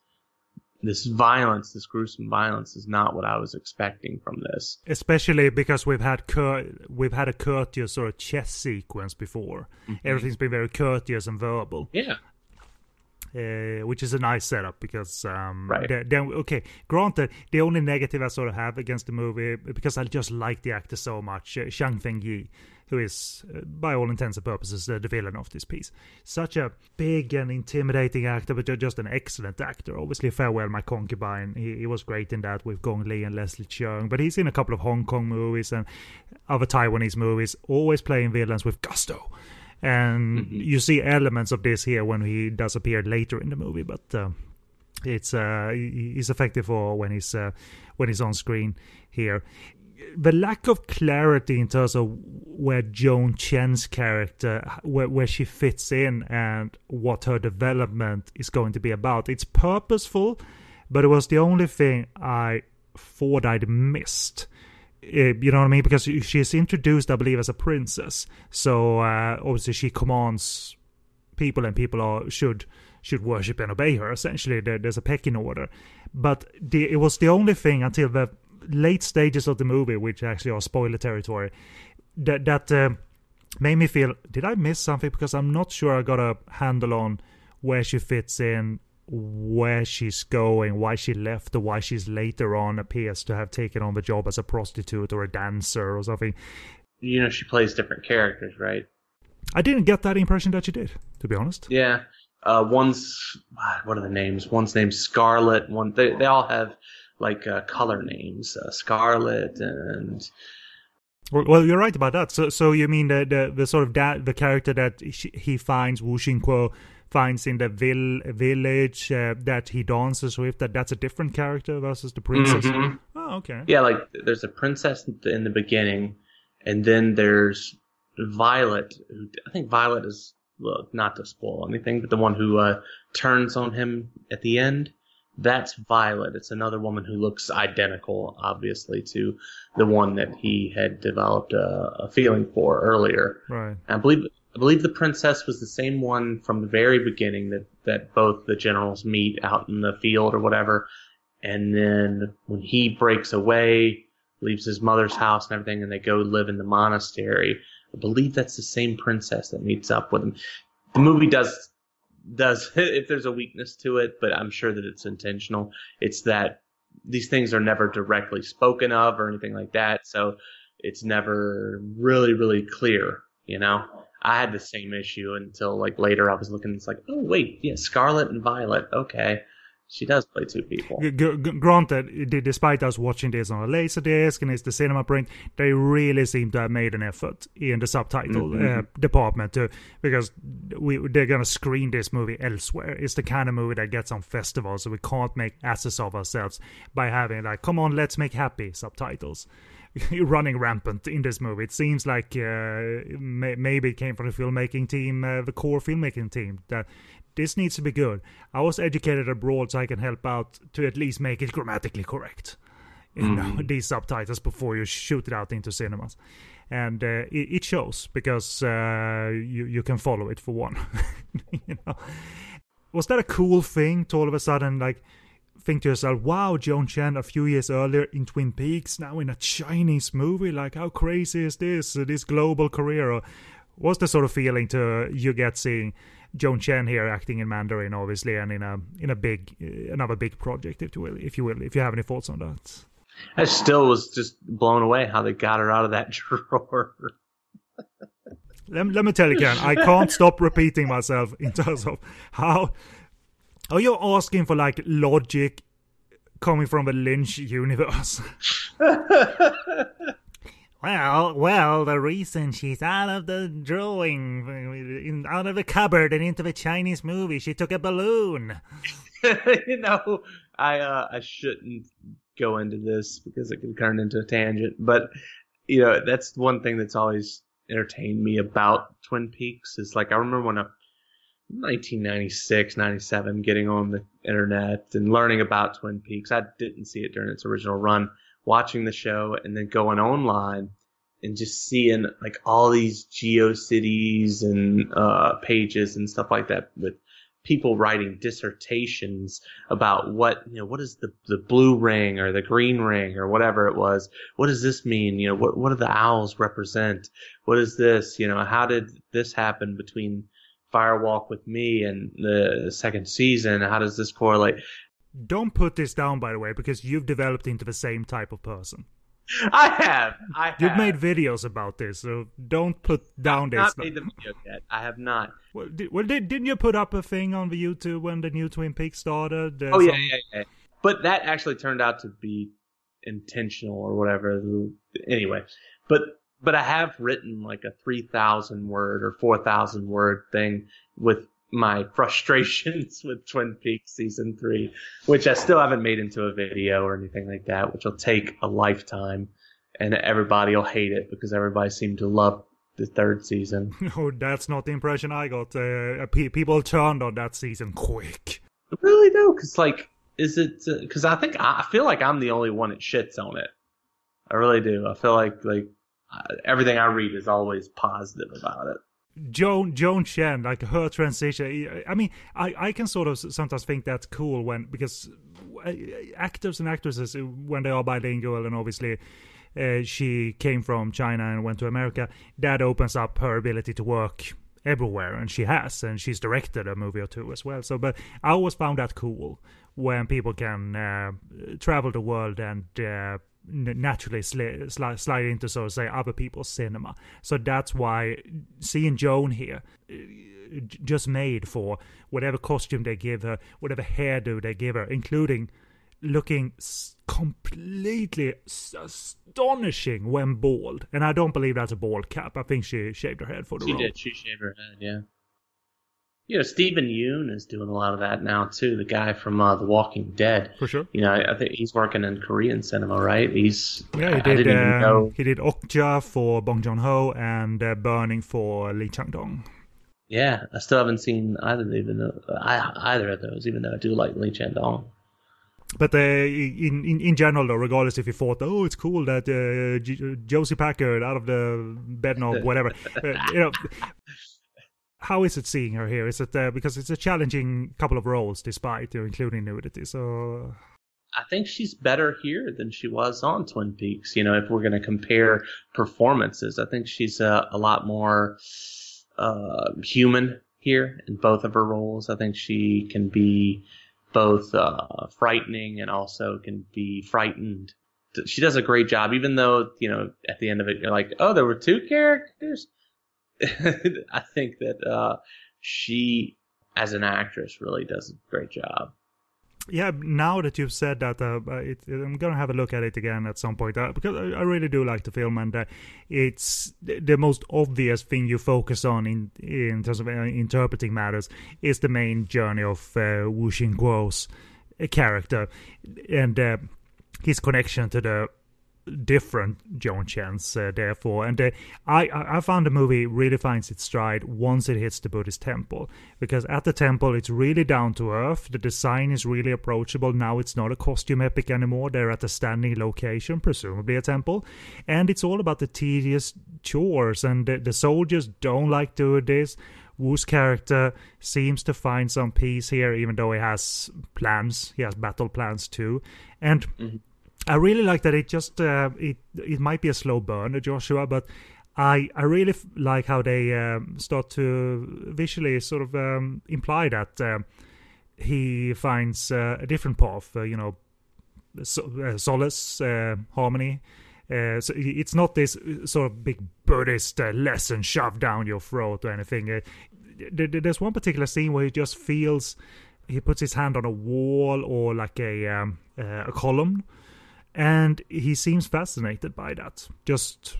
this violence, this gruesome violence, is not what I was expecting from this. Especially because we've had cur- we've had a courteous sort of chess sequence before. Mm-hmm. Everything's been very courteous and verbal. Yeah. Uh, which is a nice setup because um, right. then okay granted the only negative i sort of have against the movie because i just like the actor so much uh, Zhang Fengyi who is, uh, by all intents and purposes, uh, the villain of this piece. Such a big and intimidating actor, but just an excellent actor. Obviously, Farewell My Concubine, he, he was great in that with Gong Li and Leslie Cheung, but he's in a couple of Hong Kong movies and other Taiwanese movies, always playing villains with gusto. And mm-hmm. you see elements of this here when he does appear later in the movie, but uh, it's uh, he's effective for when he's uh, when he's on screen here the lack of clarity in terms of where Joan Chen's character, where, where she fits in and what her development is going to be about. It's purposeful, but it was the only thing I thought I'd missed. Uh, you know what I mean? Because she is introduced, I believe, as a princess. So uh, obviously she commands people, and people are should should worship and obey her. Essentially, there, there's a pecking order. But the, it was the only thing until the late stages of the movie, which actually are spoiler territory, that that uh, made me feel, did I miss something? Because I'm not sure I got a handle on where she fits in, where she's going, why she left, or why she's later on appears to have taken on the job as a prostitute or a dancer or something. You know, she plays different characters, right? I didn't get that impression that she did, to be honest. Yeah. Uh, one's what are the names? One's name's Scarlet. One they they all have like uh, color names, uh, Scarlet and. Well, you're right about that. So, so you mean the the, the sort of da- the character that he finds Wu Xingguo finds in the vill- village uh, that he dances with that that's a different character versus the princess. Mm-hmm. Oh, okay. Yeah, like there's a princess in the beginning, and then there's Violet. Who, I think Violet is well, not to spoil anything, but the one who uh, turns on him at the end. That's Violet. It's another woman who looks identical, obviously, to the one that he had developed a, a feeling for earlier. Right. I believe I believe the princess was the same one from the very beginning that that both the generals meet out in the field or whatever, and then when he breaks away, leaves his mother's house and everything, and they go live in the monastery. I believe that's the same princess that meets up with him. The movie does does if there's a weakness to it, but I'm sure that it's intentional. It's that these things are never directly spoken of or anything like that, so it's never really really clear. You know, I had the same issue until like later I was looking. It's like, oh wait, yeah, Scarlet and Violet. Okay, she does play two people. G- g- granted, despite us watching this on a laser disc and it's the cinema print, they really seem to have made an effort in the subtitle mm-hmm. uh, department to because we they're gonna screen this movie elsewhere. It's the kind of movie that gets on festivals, so we can't make asses of ourselves by having like, come on, let's make happy subtitles. running rampant in this movie. It seems like uh, may- maybe it came from the filmmaking team, uh, the core filmmaking team, that this needs to be good. I was educated abroad, so I can help out to at least make it grammatically correct. You mm. know, these subtitles before you shoot it out into cinemas, and uh, it, it, shows because uh, you you can follow it for one. you know, was that a cool thing to all of a sudden like? Think to yourself, wow, Joan Chen a few years earlier in Twin Peaks, now in a Chinese movie. Like, how crazy is this? This global career? Or what's the sort of feeling to you get seeing Joan Chen here acting in Mandarin, obviously, and in a in a big uh, another big project, if you will, if you will, if you have any thoughts on that. I still was just blown away how they got her out of that drawer. let, let me tell you again, I can't stop repeating myself in terms of how are you asking for like logic coming from the Lynch universe. well, well, the reason she's out of the drawing, in, out of the cupboard and into the Chinese movie, she took a balloon. you know, I uh, I shouldn't go into this because it could turn into a tangent, but you know, that's one thing that's always entertained me about Twin Peaks is like I remember when I 1996, 97, getting on the internet and learning about Twin Peaks. I didn't see it during its original run. Watching the show and then going online and just seeing like all these GeoCities and uh, pages and stuff like that with people writing dissertations about what you know what is the the blue ring or the green ring or whatever it was what does this mean you know what what do the owls represent what is this you know how did this happen between firewalk with me and the second season how does this correlate don't put this down by the way because you've developed into the same type of person I have. I have. You've made videos about this, so don't put down I have this. not made the video yet. I have not. Well, did, well did, didn't you put up a thing on the YouTube when the new Twin Peaks started? Uh, Oh yeah, yeah, yeah. But that actually turned out to be intentional or whatever. Anyway, but but I have written like a three thousand word or four thousand word thing with my frustrations with Twin Peaks season three, which I still haven't made into a video or anything like that, which will take a lifetime, and everybody will hate it because everybody seemed to love the third season. No, that's not the impression I got. Uh, people turned on that season quick. Really though, because like, is it? Because I think I feel like I'm the only one that shits on it. I really do. I feel like like uh, everything I read is always positive about it. Joan Joan Chen, like her transition. I mean, I, I can sort of sometimes think that's cool when because uh, actors and actresses uh, when they are bilingual and obviously uh, she came from China and went to America, that opens up her ability to work everywhere, and she has, and she's directed a movie or two as well. So, but I always found that cool when people can uh, travel the world and. Uh, naturally sli- sli- slide into so to say other people's cinema so that's why seeing joan here uh, just made for whatever costume they give her whatever hairdo they give her including looking s- completely s- astonishing when bald and i don't believe that's a bald cap i think she shaved her head for the She role did. She shaved her head. Yeah. You know, Steven Yeun is doing a lot of that now too. The guy from uh, The Walking Dead. for sure You know, I, I think he's working in Korean cinema, right? He's yeah he did even um, he did okja for bong joon-ho and uh, burning for lee chang-dong Yeah, I still haven't seen either even though, I, either of those, even though I do like Lee Chang Dong. But uh, in, in in general, though, regardless if you thought, oh, it's cool that uh, J- Josie Packard out of the bed knob, whatever, uh, you know, how is it seeing her here? Is it uh, because it's a challenging couple of roles, despite you including nudity? So I think she's better here than she was on Twin Peaks. You know, if we're going to compare performances, I think she's a, a lot more uh, human here in both of her roles. I think she can be both uh, frightening and also can be frightened. She does a great job, even though you know at the end of it you're like, oh, there were two characters. I think that uh, she, as an actress, really does a great job. yeah, now that you've said that, uh, it, I'm gonna have a look at it again at some point uh, because I, I really do like the film, and uh, it's the the most obvious thing you focus on in in terms of uh, interpreting matters is the main journey of uh, Wu Xingguo's character and uh, his connection to the different Joan Chens, uh, therefore. And uh, I, I found the movie really finds its stride once it hits the Buddhist temple. Because at the temple, it's really down to earth. The design is really approachable. Now it's not a costume epic anymore. They're at a standing location, presumably a temple. And it's all about the tedious chores. And the, the soldiers don't like doing this. Wu's character seems to find some peace here, even though he has plans. He has battle plans too. And I really like that it just uh, it it might be a slow burn, Joshua, but I I really f- like how they um, start to visually sort of um, imply that um, he finds uh, a different path. Uh, you know, so, uh, solace, uh, harmony. Uh, so it's not this sort of big Buddhist lesson shoved down your throat or anything. Th- th- there's one particular scene where he just feels he puts his hand on a wall or like a um, a column, and he seems fascinated by that. Just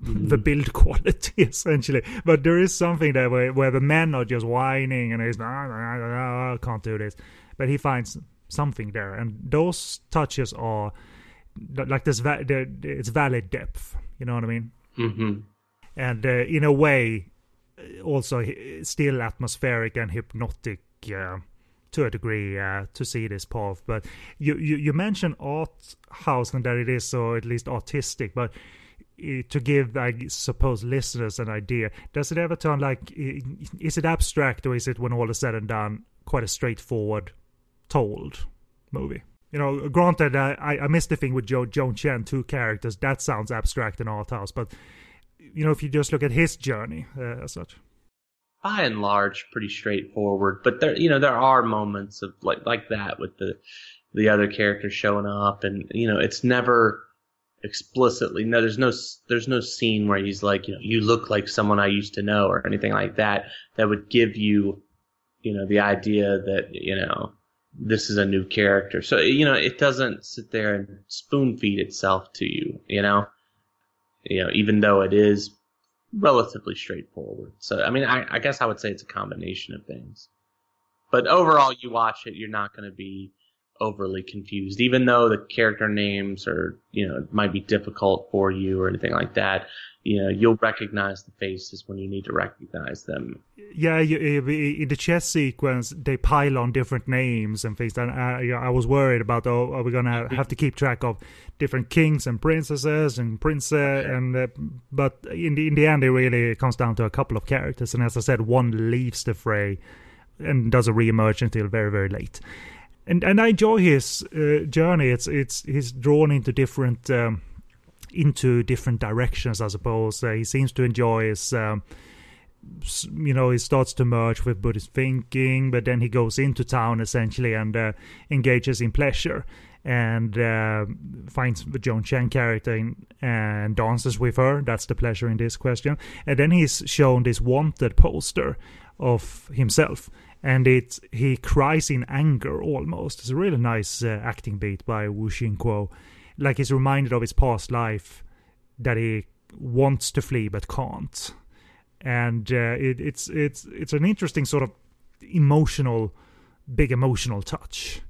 the mm-hmm. build quality essentially. But there is something there where, where the men are just whining and he's nah, nah, nah, I can't do this. But he finds something there, and those touches are like this. Va- it's valid depth. You know what I mean? Mm-hmm. And uh, in a way, uh, also still atmospheric and hypnotic. Uh, to a degree uh, to see this path but you, you you mentioned art house and that it is so at least artistic but to give I suppose listeners an idea, does it ever turn like is it abstract or is it when all is said and done quite a straightforward told movie? You know, granted, I, I missed the thing with Joe Joan Chen, two characters. That sounds abstract and art house, but you know, if you just look at his journey uh, as such, by and large, pretty straightforward. But there, you know, there are moments of like like that with the the other characters showing up, and you know, it's never explicitly no there's no there's no scene where he's like you know you look like someone i used to know or anything like that that would give you you know the idea that you know this is a new character. So you know it doesn't sit there and spoon feed itself to you you know? You know even though it is relatively straightforward. So i mean i, I guess i would say it's a combination of things. But overall you watch it you're not going to be overly confused, even though the character names are, you know, might be difficult for you or anything like that. You know, you'll recognize the faces when you need to recognize them. Yeah, you, in the chess sequence, they pile on different names and things. And I, I was worried about, oh, are we gonna have to keep track of different kings and princesses and prince? And uh, but in the in the end, it really comes down to a couple of characters. And as I said, one leaves the fray and doesn't reemerge until very very late and and I enjoy his uh, journey. It's it's he's drawn into different um, into different directions. I suppose uh, he seems to enjoy his. Um, you know, he starts to merge with Buddhist thinking, but then he goes into town essentially and uh, engages in pleasure and uh, finds the Joan Chen character in, and dances with her. That's the pleasure in this question. And then he's shown this wanted poster of himself and it he cries in anger almost. It's a really nice uh, acting beat by Wu Xingguo. Like he's reminded of his past life that he wants to flee but can't, and uh, it, it's it's it's an interesting sort of emotional, big emotional touch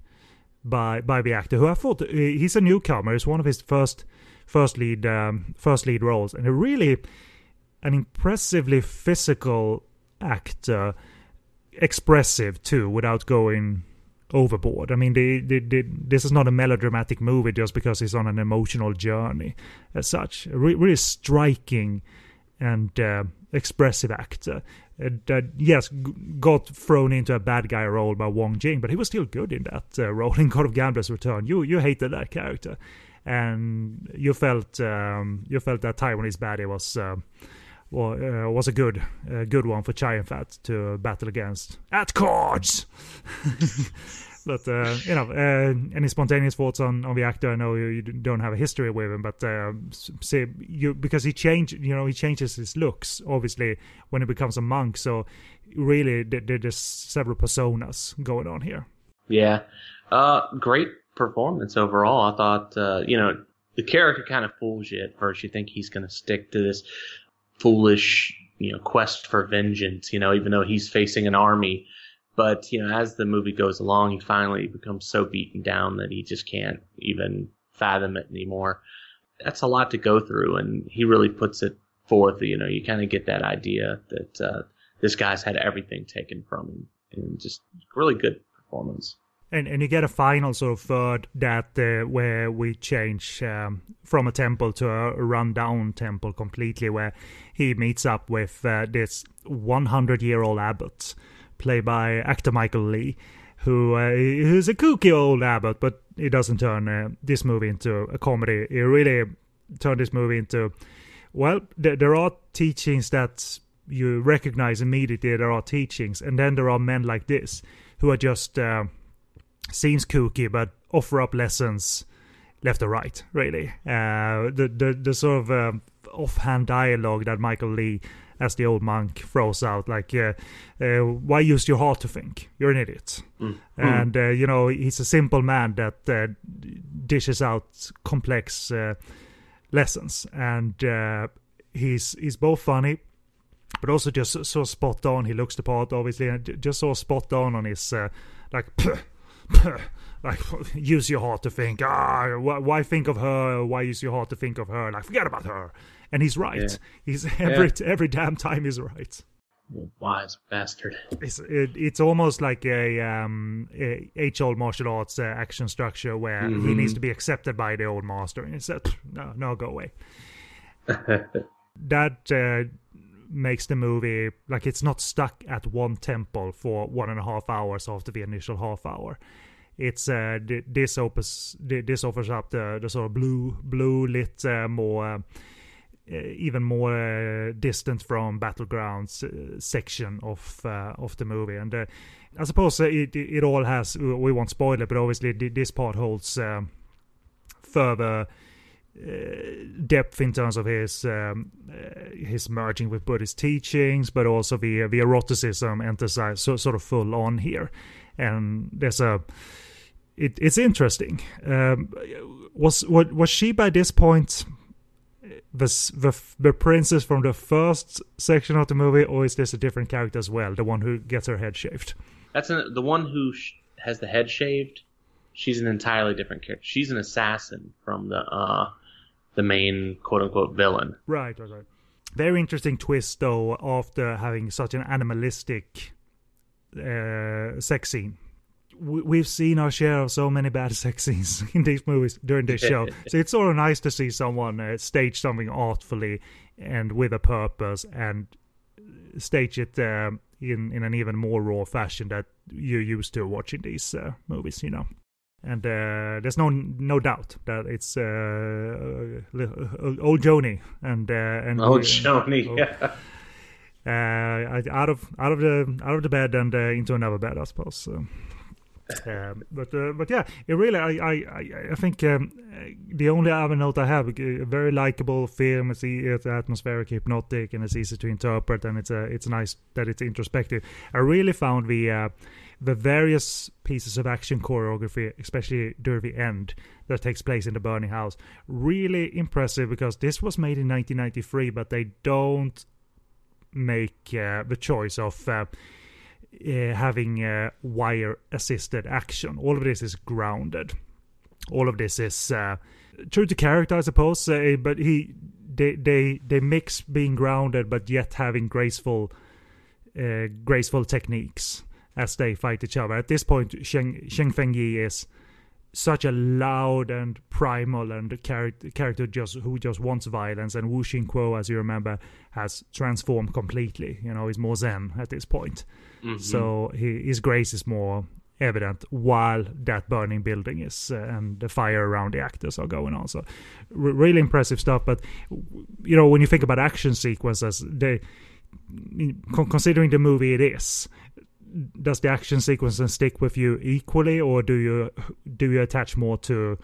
by by the actor who I thought uh, he's a newcomer. It's one of his first first lead um, first lead roles, and a really an impressively physical actor expressive too without going overboard. I mean, they, they, they, this is not a melodramatic movie just because it's on an emotional journey as such. A re- really striking and uh, expressive actor. Uh, that yes, g- got thrown into a bad guy role by Wong Jing, but he was still good in that uh, role in God of Gambler's Return. You you hated that character, and you felt um, you felt that Taiwanese baddie was uh, was a good uh, good one for Chow Yun-fat to battle against at cards. but uh, you know, any spontaneous thoughts on, on the actor? I know you, you don't have a history with him, but say you because he changed, you know, he changes his looks obviously when he becomes a monk. So really, there, there's several personas going on here. Yeah, uh, great performance overall. I thought, uh, you know, the character kind of fools you at first. You think he's going to stick to this foolish, you know, quest for vengeance, you know, even though he's facing an army. But, you know, as the movie goes along, he finally becomes so beaten down that he just can't even fathom it anymore. That's a lot to go through, and he really puts it forth. You know, you kind of get that idea that uh, this guy's had everything taken from him, and just really good performance and and you get a final sort of third that uh, where we change um, from a temple to a rundown temple completely, where he meets up with uh, this 100 year old abbot, played by actor Michael Lee, who uh, who's a kooky old abbot, but he doesn't turn uh, this movie into a comedy. He really turned this movie into well, there, there are teachings that you recognize immediately. There are teachings, and then there are men like this who are just uh, seems kooky, but offer up lessons left or right, really. Uh, the, the, the sort of uh, offhand dialogue that Michael Lee as the old monk throws out, like, uh, uh, "Why use your heart to think? You're an idiot." Mm. And uh, you know, he's a simple man that uh, dishes out complex uh, lessons, and uh, he's he's both funny, but also just so spot on. He looks the part, obviously, and just so spot on on his like. like use your heart to think ah why, why think of her? Why use your heart to think of her? Like forget about her. And he's right. Yeah. he's every every damn time he's right. Wise bastard. it's it, it's almost like a um a age old martial arts uh, action structure where he Mhm. needs to be accepted by the old master. And he said no no go away. That uh, makes the movie like it's not stuck at one temple for one and a half hours after the initial half hour. It's uh th- this opens th- this offers up the, the sort of blue blue lit uh, more uh, even more uh, distant from battlegrounds uh, section of of the movie. And i suppose it it all has we won't spoil it but obviously th- this part holds further depth in terms of his um, uh, his merging with Buddhist teachings, but also the the eroticism emphasized so, sort of full on here, and there's a it, it's interesting. Um, was was she by this point the, the the princess from the first section of the movie, or is this a different character as well, the one who gets her head shaved? That's an, the one who sh- has the head shaved. She's an entirely different character. She's an assassin from the uh, the main quote unquote villain. Right, right, right. Very interesting twist, though, after having such an animalistic uh, sex scene. We- We've seen our share of so many bad sex scenes in these movies during this show. so it's sort of nice to see someone uh, stage something artfully and with a purpose and stage it um in, in an even more raw fashion that you're used to watching these uh, movies, you know. And uh, there's no no doubt that it's uh, old Joni and uh, and we- Joni. Yeah. uh, out of out of the out of the bed and uh, into another bed, I suppose. So. Um, but uh, but yeah, it really I I I, think um, uh, the only other note I have a very likable film. It's, it's atmospheric, hypnotic, and it's easy to interpret, and it's uh, it's nice that it's introspective. I really found the uh, the various pieces of action choreography, especially during the end that takes place in the burning house, really impressive because this was made in 1993, but they don't make uh, the choice of uh, uh, having uh, wire assisted action. All of this is grounded. All of this is uh, true to character, I suppose. Uh, but he they they they mix being grounded but yet having graceful graceful techniques as they fight each other. At this point, Sheng Zhang Fengyi is such a loud and primal and character character just who just wants violence and Wu Xingguo as you remember has transformed completely you know he's more zen at this point Mhm. so he, his grace is more evident while that burning building is uh, and the fire around the actors are going on so r- really impressive stuff but you know when you think about action sequences they con- considering the movie it is does the action sequences stick with you equally or do you do you attach more to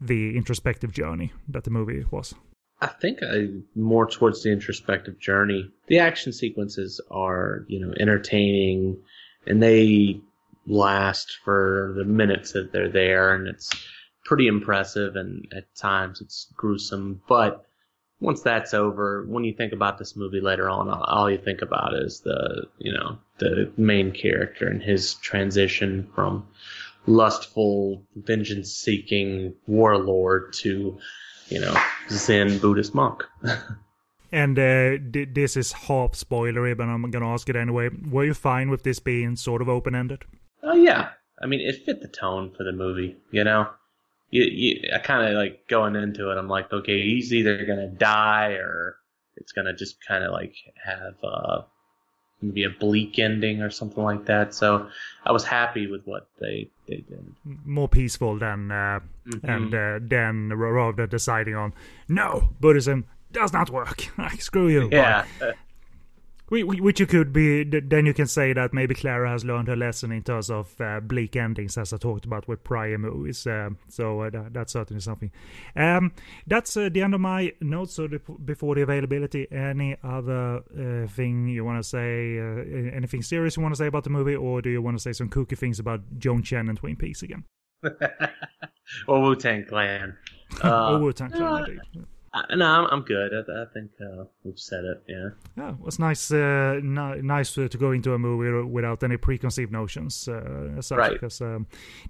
the introspective journey that the movie was I think I more towards the introspective journey. The action sequences are, you know, entertaining and they last for the minutes that they're there and it's pretty impressive and at times it's gruesome. But once that's over, when you think about this movie later on, all- you think about is the, you know, the main character and his transition from lustful, vengeance seeking warlord to you know, Zen Buddhist monk. and uh, d- this is half spoilery but i'm gonna ask it anyway were you fine with this being sort of open-ended oh yeah, I mean it fit the tone for the movie. You know, you, you I kind of like going into it. I'm like, okay, he's either gonna die or it's gonna just kind of like have uh, maybe a bleak ending or something like that. So I was happy with what they they did. more peaceful than uh, Mhm. and uh, then rather deciding on no buddhism does not work like screw you Yeah, Which you could be, then you can say that maybe Clara has learned her lesson in terms of uh, bleak endings, as I talked about with prior movies. Uh, so uh, that, that's certainly something. Um, that's uh, the end of my notes. So the, before the availability, any other uh, thing you want to say? Uh, anything serious you want to say about the movie, or do you want to say some kooky things about Joan Chen and Twin Peaks again? or Wu Tang Clan. or Wu Tang Clan, indeed. Uh, no, I'm, I'm good. I, I think uh, we've said it. Yeah. Yeah, it was nice. Uh, nice to, to, go into a movie without any preconceived notions. Uh, such, right. Because um,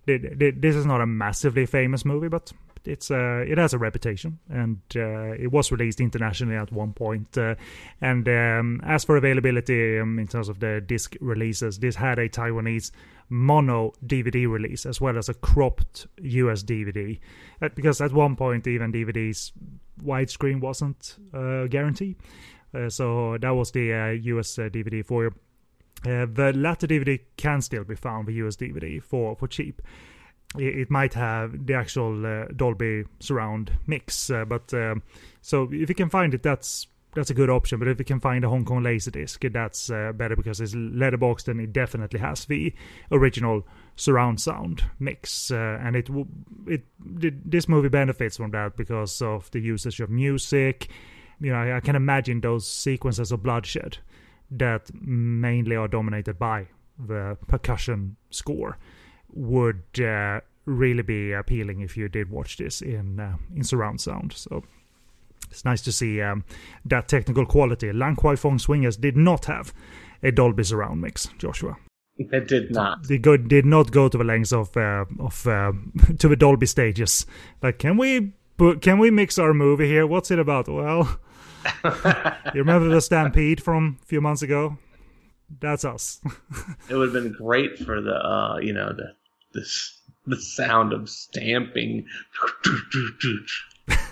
this is not a massively famous movie, but it's uh, it has a reputation, and uh, it was released internationally at one point. Uh, and um, as for availability um, in terms of the disc releases, this had a Taiwanese mono DVD release as well as a cropped US DVD. Uh, because at one point, even DVDs widescreen wasn't a uh, guarantee. Uh, so that was the US DVD for you. the latter DVD can still be found the US DVD for, for cheap it might have the actual uh, Dolby surround mix. Uh, but um, so if you can find it, that's that's a good option. But if you can find a Hong Kong Laserdisc, that's uh, better because it's letterboxed and it definitely has the original surround sound mix. Uh, and it, it it this movie benefits from that because of the usage of music. You know, I, I can imagine those sequences of bloodshed that mainly are dominated by the percussion score would uh, really be appealing if you did watch this in uh, in surround sound. So it's nice to see um, that technical quality. Lan Kwai Fong Swingers did not have a Dolby surround mix, Joshua. It did not. They go, did not go to the lengths of uh, of uh, to the Dolby stages. Like, can we can we mix our movie here? What's it about? Well, you remember the Stampede from a few months ago? That's us. it would have been great for the uh, you know the the the sound of stamping.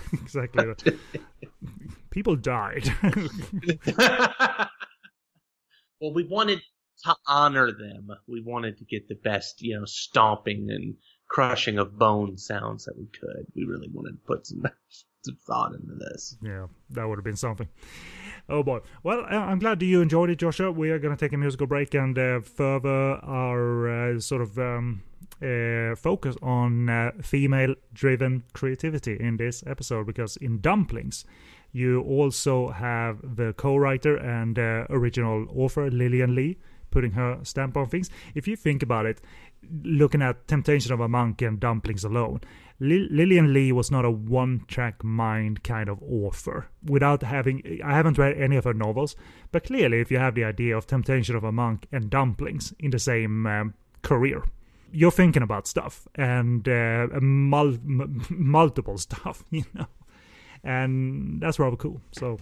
exactly. People died. well, we wanted to honor them. We wanted to get the best, you know, stomping and crushing of bone sounds that we could. We really wanted to put some, some thought into this. Yeah, that would have been something. Oh boy. Well, I'm glad you enjoyed it, Joshua. We are going to take a musical break and uh, further our uh, sort of um, uh, focus on uh, female driven creativity in this episode because in Dumplings, you also have the co writer and uh, original author Lillian Lee putting her stamp on things. If you think about it, looking at Temptation of a Monk and Dumplings alone, Lillian Lee was not a one track mind kind of author. Without having, I haven't read any of her novels, but clearly, if you have the idea of Temptation of a Monk and Dumplings in the same um, career, you're thinking about stuff and uh, mul- m- multiple stuff, you know, and that's rather cool. So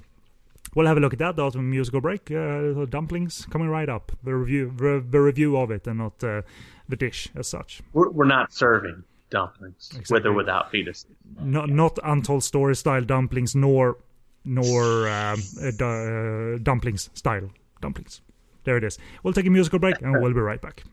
we'll have a look at that after musical break. Uh, dumplings coming right up. The review, the, the review of it, and not uh, the dish as such. We're, we're not serving dumplings exactly. with or without fetus. Not not untold story style dumplings, nor nor um, uh, dumplings style dumplings. There it is. We'll take a musical break and we'll be right back.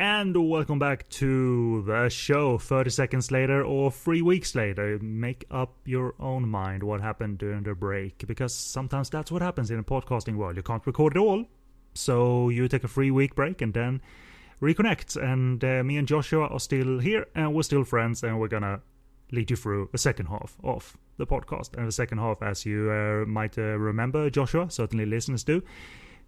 And welcome back to the show. 30 seconds later or three weeks later, make up your own mind what happened during the break. Because sometimes that's what happens in a podcasting world. You can't record it all. So you take a three week break and then reconnect. And uh, me and Joshua are still here and we're still friends and we're gonna lead you through the second half of the podcast. And the second half, as you uh, might uh, remember, Joshua, certainly listeners do,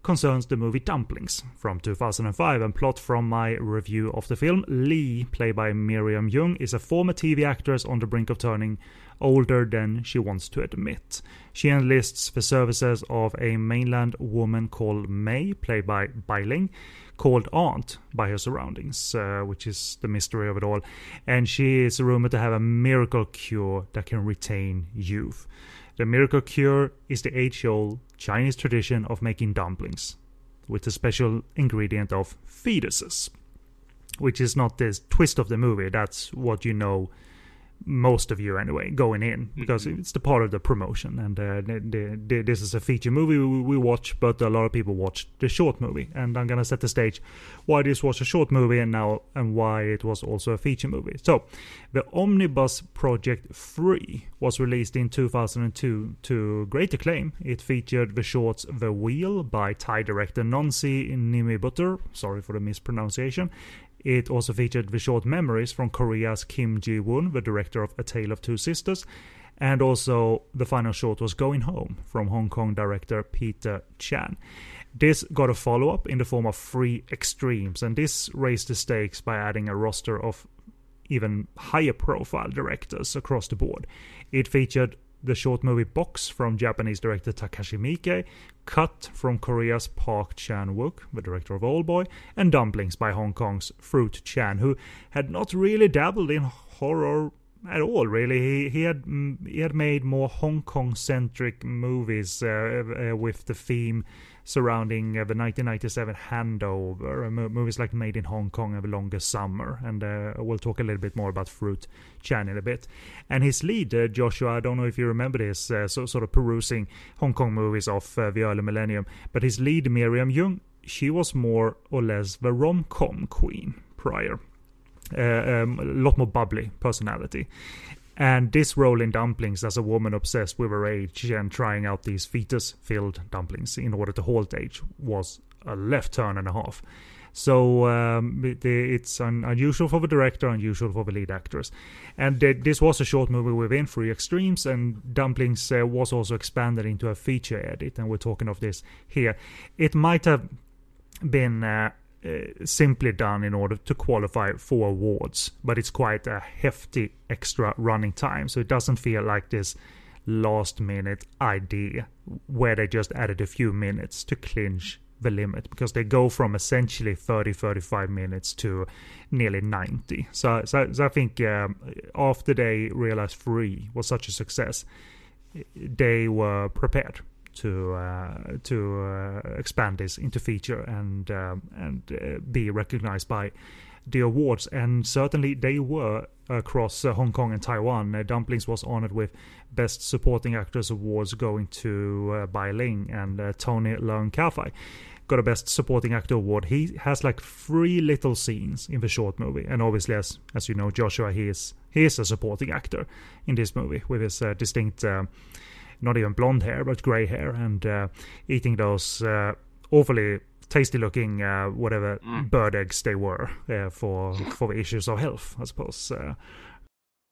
concerns the movie Dumplings from 2005 and plot from my review of the film. Lee, played by Miriam Yeung, is a former TV actress on the brink of turning older than she wants to admit. She enlists the services of a mainland woman called May, played by Bai Ling, called Aunt by her surroundings, uh, which is the mystery of it all. And she is rumored to have a miracle cure that can retain youth. The miracle cure is the age old Chinese tradition of making dumplings with the special ingredient of fetuses, which is not the twist of the movie. That's what you know most of you anyway going in because Mhm. it's the part of the promotion and uh, the, the, the, this is a feature movie we, we watch but a lot of people watch the short movie and i'm gonna set the stage why this was a short movie and now and why it was also a feature movie. So the omnibus project 3 was released in 2002 to great acclaim. It featured the shorts the wheel by thai director Nonzee Nimibutr. Sorry for the mispronunciation it also featured the short memories from Korea's Kim Ji Woon, the director of A Tale of Two Sisters, and also the final short was Going Home from Hong Kong director Peter Chan. This got a follow up in the form of Three Extremes, and this raised the stakes by adding a roster of even higher profile directors across the board. It featured the short movie Box from Japanese director Takashi Miike, Cut from Korea's Park Chan Wook, the director of Oldboy, and Dumplings by Hong Kong's Fruit Chan, who had not really dabbled in horror at all. Really, he he had he had made more Hong Kong centric movies uh, uh, with the theme surrounding uh, the 1997 handover, uh, mo- movies like Made in Hong Kong and The Longest Summer, and uh, we'll talk a little bit more about Fruit Chan in a bit. And his lead, uh, Joshua, I don't know if you remember this, so, sort of perusing Hong Kong movies of the early millennium, but his lead, Miriam Yeung, she was more or less the rom-com queen prior. Uh, um, a lot more bubbly personality. And this role in dumplings as a woman obsessed with her age and trying out these fetus filled dumplings in order to halt age was a left turn and a half. So um, it- it's un- unusual for the director, unusual for the lead actress. And th- this was a short movie within Three Extremes, and Dumplings uh, was also expanded into a feature edit, and we're talking of this here. It might have been uh, uh, simply done in order to qualify for awards, but it's quite a hefty extra running time, so it doesn't feel like this last minute idea where they just added a few minutes to clinch the limit because they go from essentially 30 35 minutes to nearly 90 so so, so i think um, after they realized Three was such a success they were prepared to uh, to uh, expand this into feature and um, and uh, be recognized by the awards and certainly they were across uh, Hong Kong and Taiwan. Uh, Dumplings was honored with Best Supporting Actress awards going to uh, Bai Ling and uh, Tony Leung Ka-fai. Got a Best Supporting Actor award. He has like three little scenes in the short movie, and obviously, as as you know, Joshua, he is he is a supporting actor in this movie with his uh, distinct. Uh, not even blonde hair, but gray hair, and uh, eating those uh, awfully tasty looking uh, whatever Mm. bird eggs they were uh, for for the issues of health, I suppose. Uh,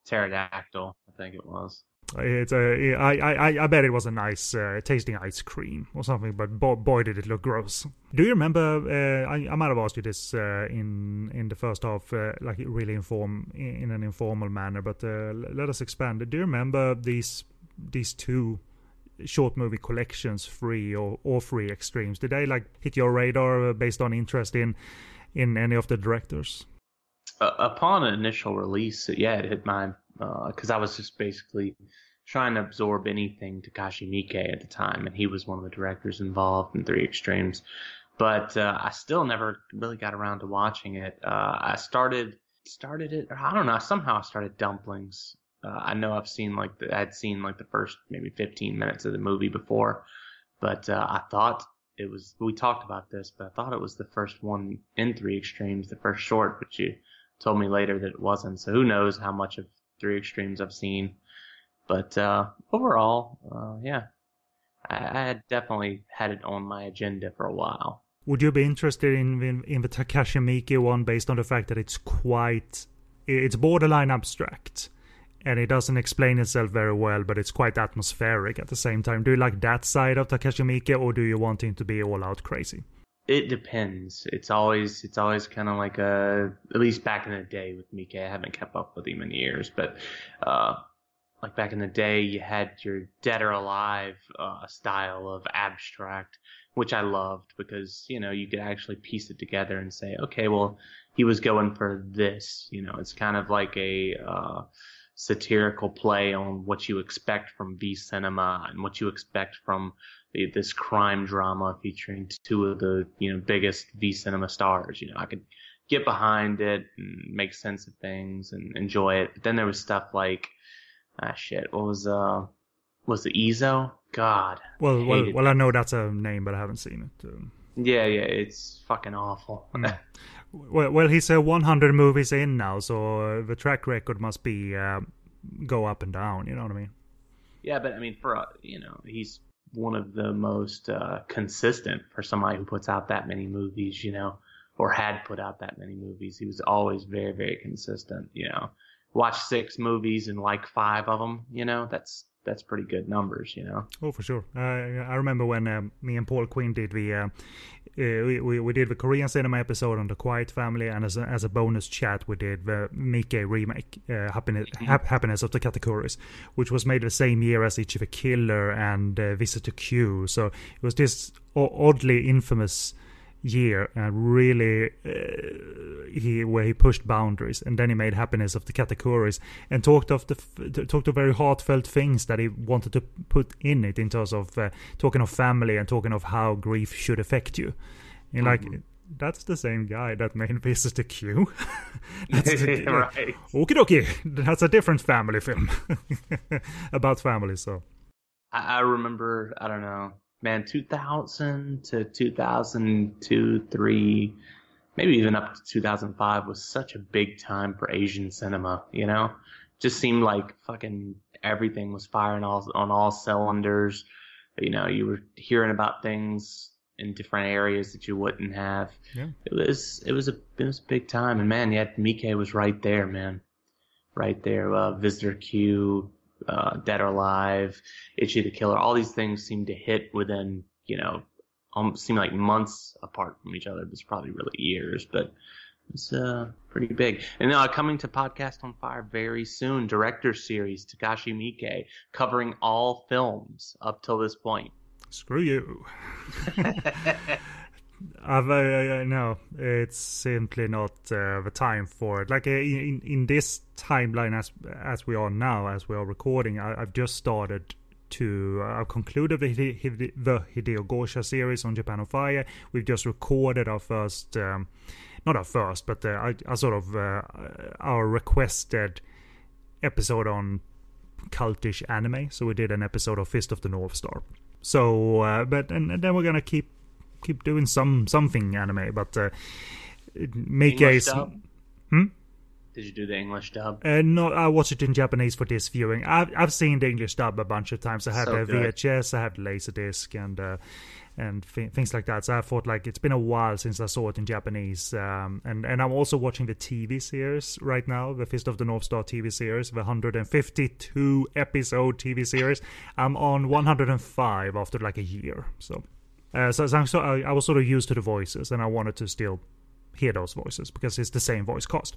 Pterodactyl, I think it was. it's a, I, I, I bet it was a nice uh, tasting ice cream or something, but bo- boy did it look gross. Do you remember? Uh, I, I might have asked you this uh, in in the first half, uh, like really inform in, an informal manner, but uh, let us expand. Do you remember these these two short movie collections, Three or or Three Extremes? Did they like hit your radar uh, based on interest in in any of the directors? Uh, upon initial release, yeah, it hit mine because I was just basically trying to absorb anything Takashi Miike at the time, and he was one of the directors involved in Three Extremes. But uh, I still never really got around to watching it. Uh, I started started it. I don't know. Somehow I started Dumplings. Uh, I know I've seen like the, I'd seen like the first maybe 15 minutes of the movie before, but uh, I thought it was. We talked about this, but I thought it was the first one in Three Extremes, the first short, but you told me later that it wasn't. So who knows how much of Three Extremes I've seen. But uh, overall, uh, yeah, I, I had definitely had it on my agenda for a while. Would you be interested in, in in the Takashi Miike one based on the fact that it's quite it's borderline abstract and it doesn't explain itself very well, but it's quite atmospheric at the same time. Do you like that side of Takashi Miike, or do you want him to be all out crazy? It depends. It's always it's always kind of like a at least back in the day with Miike. I haven't kept up with him in years, but uh, like back in the day, you had your Dead or Alive uh, style of abstract, which I loved because you know you could actually piece it together and say, okay, well he was going for this. You know, it's kind of like a uh, satirical play on what you expect from V cinema and what you expect from the, this crime drama featuring two of the you know biggest V cinema stars. You know, I could get behind it and make sense of things and enjoy it. But then there was stuff like ah shit, what was uh was the Izo? God. Well, well, well, I know that's a name, but I haven't seen it. Um, Yeah, yeah, it's fucking awful. well, well, he's uh, 100 movies in now, so uh, the track record must be uh, go up and down. You know what I mean? yeah, but I mean, for uh, you know, he's one of the most uh, consistent for somebody who puts out that many movies. You know, or had put out that many movies. He was always very, very consistent. You know, watch six movies and like five of them. You know, that's that's pretty good numbers. You know. Oh, for sure. Uh, I remember when um, me and Paul Quinn did the uh, uh, we, we we did the Korean cinema episode on the Quiet Family, and as a, as a bonus chat, we did the Miike remake, uh, Happiness Hap- Happiness of the Katakuris, which was made the same year as the Killer and uh, Visitor Q. So it was this o- oddly infamous year and really uh, he where he pushed boundaries and then he made happiness of the Katakuris and talked of the f- talked of very heartfelt things that he wanted to put in it in terms of uh, talking of family and talking of how grief should affect you and like that's the same guy that made Visitor Q. that's right. Okie dokie. That's a different family film about family. So I, I remember, I don't know, man, 2000 to 2002, three, maybe even up to 2005 was such a big time for Asian cinema. You know, just seemed like fucking everything was firing all on all cylinders. You know, you were hearing about things in different areas that you wouldn't have. Yeah. It was it was a it was a big time, and man, yet Miike was right there, man, right there. Uh, Visitor Q, uh, Dead or Alive, Ichi the Killer, all these things seem to hit within you know, um, seem like months apart from each other. It's probably really years, but it's uh pretty big. And uh, coming to Podcast on Fire very soon, director series Takashi Miike covering all films up till this point. screw you. I've, uh, no, it's simply not uh, the time for it. Like uh, in in this timeline, as as we are now, as we are recording, I, I've just started to. Uh, I've concluded the, the Hideo Gosha series on Japan on Fire. We've just recorded our first, um, not our first, but uh, I, I sort of uh, our requested episode on cultish anime. So we did an episode of Fist of the North Star. So, uh, but and, and then we're gonna keep keep doing some something anime, but uh, make a English dub? Hmm? Did you do the English dub? uh, no, I watched it in Japanese for this viewing. I've I've seen the English dub a bunch of times. I had So the. VHS, I had Laserdisc, and uh, and th- things like that. So I thought like it's been a while since I saw it in Japanese. Um, and and I'm also watching the TV series right now, the Fist of the North Star TV series, the 152 episode TV series. I'm on 105 after like a year. So. Uh, so, so, I, I was sort of used to the voices, and I wanted to still hear those voices because it's the same voice cast.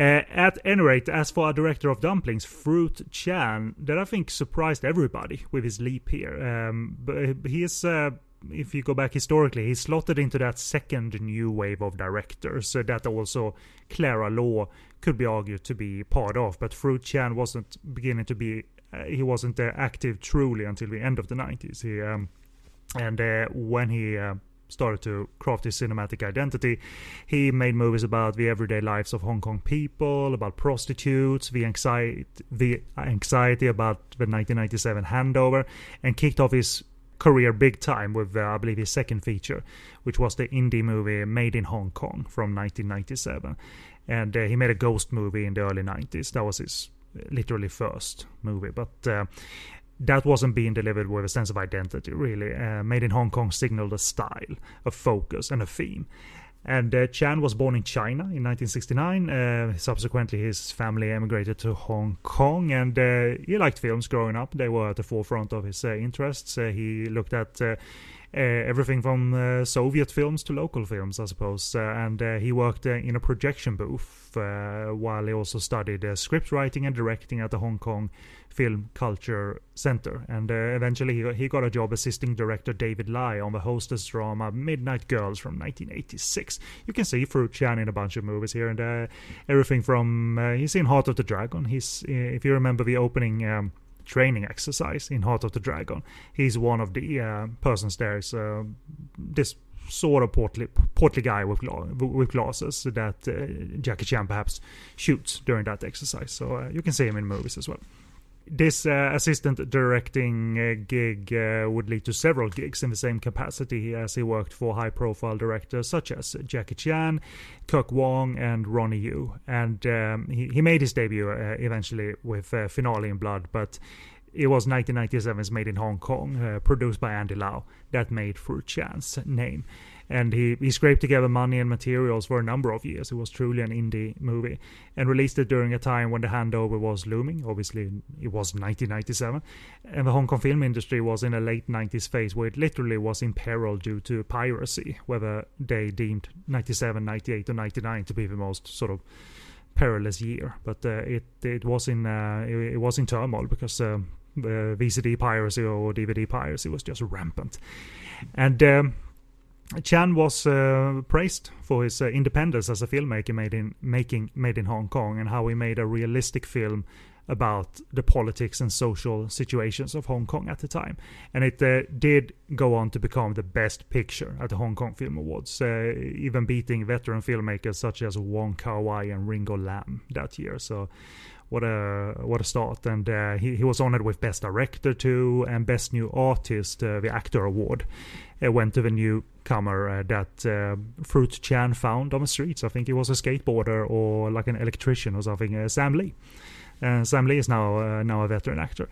Uh, at any rate, as for our director of dumplings, Fruit Chan, that I think surprised everybody with his leap here. Um, but he is, uh, if you go back historically, he slotted into that second new wave of directors that also Clara Law could be argued to be part of. But Fruit Chan wasn't beginning to be, uh, he wasn't uh, active truly until the end of the 90s. He, um, and uh, when he uh, started to craft his cinematic identity, he made movies about the everyday lives of Hong Kong people, about prostitutes, the anxiety, the anxiety about the 1997 handover, and kicked off his career big time with, uh, I believe, his second feature, which was the indie movie Made in Hong Kong from 1997. And uh, he made a ghost movie in the early 90s. That was his literally first movie, but. Uh, that wasn't being delivered with a sense of identity, really. Uh, Made in Hong Kong signaled a style, a focus, and a theme. And uh, Chan was born in China in 1969. Uh, subsequently, his family emigrated to Hong Kong, and uh, he liked films growing up. They were at the forefront of his uh, interests. Uh, he looked at uh, everything from uh, Soviet films to local films, I suppose. Uh, and uh, he worked uh, in a projection booth uh, while he also studied script writing and directing at the Hong Kong Film Culture Center. And eventually he, he got a job assisting director David Lai on the hostess drama Midnight Girls from 1986. You can see Fruit Chan in a bunch of movies here, and everything from he's in Heart of the Dragon. He's if you remember the opening. Um, training exercise in Heart of the Dragon. He's one of the uh, persons there. Is uh, this sort of portly, portly guy with with glasses that uh, Jackie Chan perhaps shoots during that exercise. So uh, you can see him in movies as well this uh, assistant directing uh, gig uh, would lead to several gigs in the same capacity as he worked for high profile directors such as Jackie Chan, Kirk Wong, and Ronnie Yu. And um, he, he made his debut uh, eventually with uh, Finale in Blood, but it was 1997's Made in Hong Kong, uh, produced by Andy Lau, that made Fruit Chan's name and he, he scraped together money and materials for a number of years. It was truly an indie movie and released it during a time when the handover was looming. Obviously, it was 1997, and the Hong Kong film industry was in a late 90s phase where it literally was in peril due to piracy, whether they deemed 97, 98, or 99 to be the most sort of perilous year. But uh, it it was in uh, it, it, was in turmoil because. Uh, VCD piracy or DVD piracy was just rampant, and um, Chan was uh, praised for his uh, independence as a filmmaker made in making made in Hong Kong and how he made a realistic film about the politics and social situations of Hong Kong at the time. And it uh, did go on to become the best picture at the Hong Kong Film Awards, uh, even beating veteran filmmakers such as Wong Kar-wai and Ringo Lam that year. So what a what a start! And uh, he he was honored with Best Director too and Best New Artist, uh, the Actor Award. It went to the newcomer uh, that uh, Fruit Chan found on the streets. I think he was a skateboarder or like an electrician or something. Uh, Sam Lee. Uh, Sam Lee is now now a veteran actor.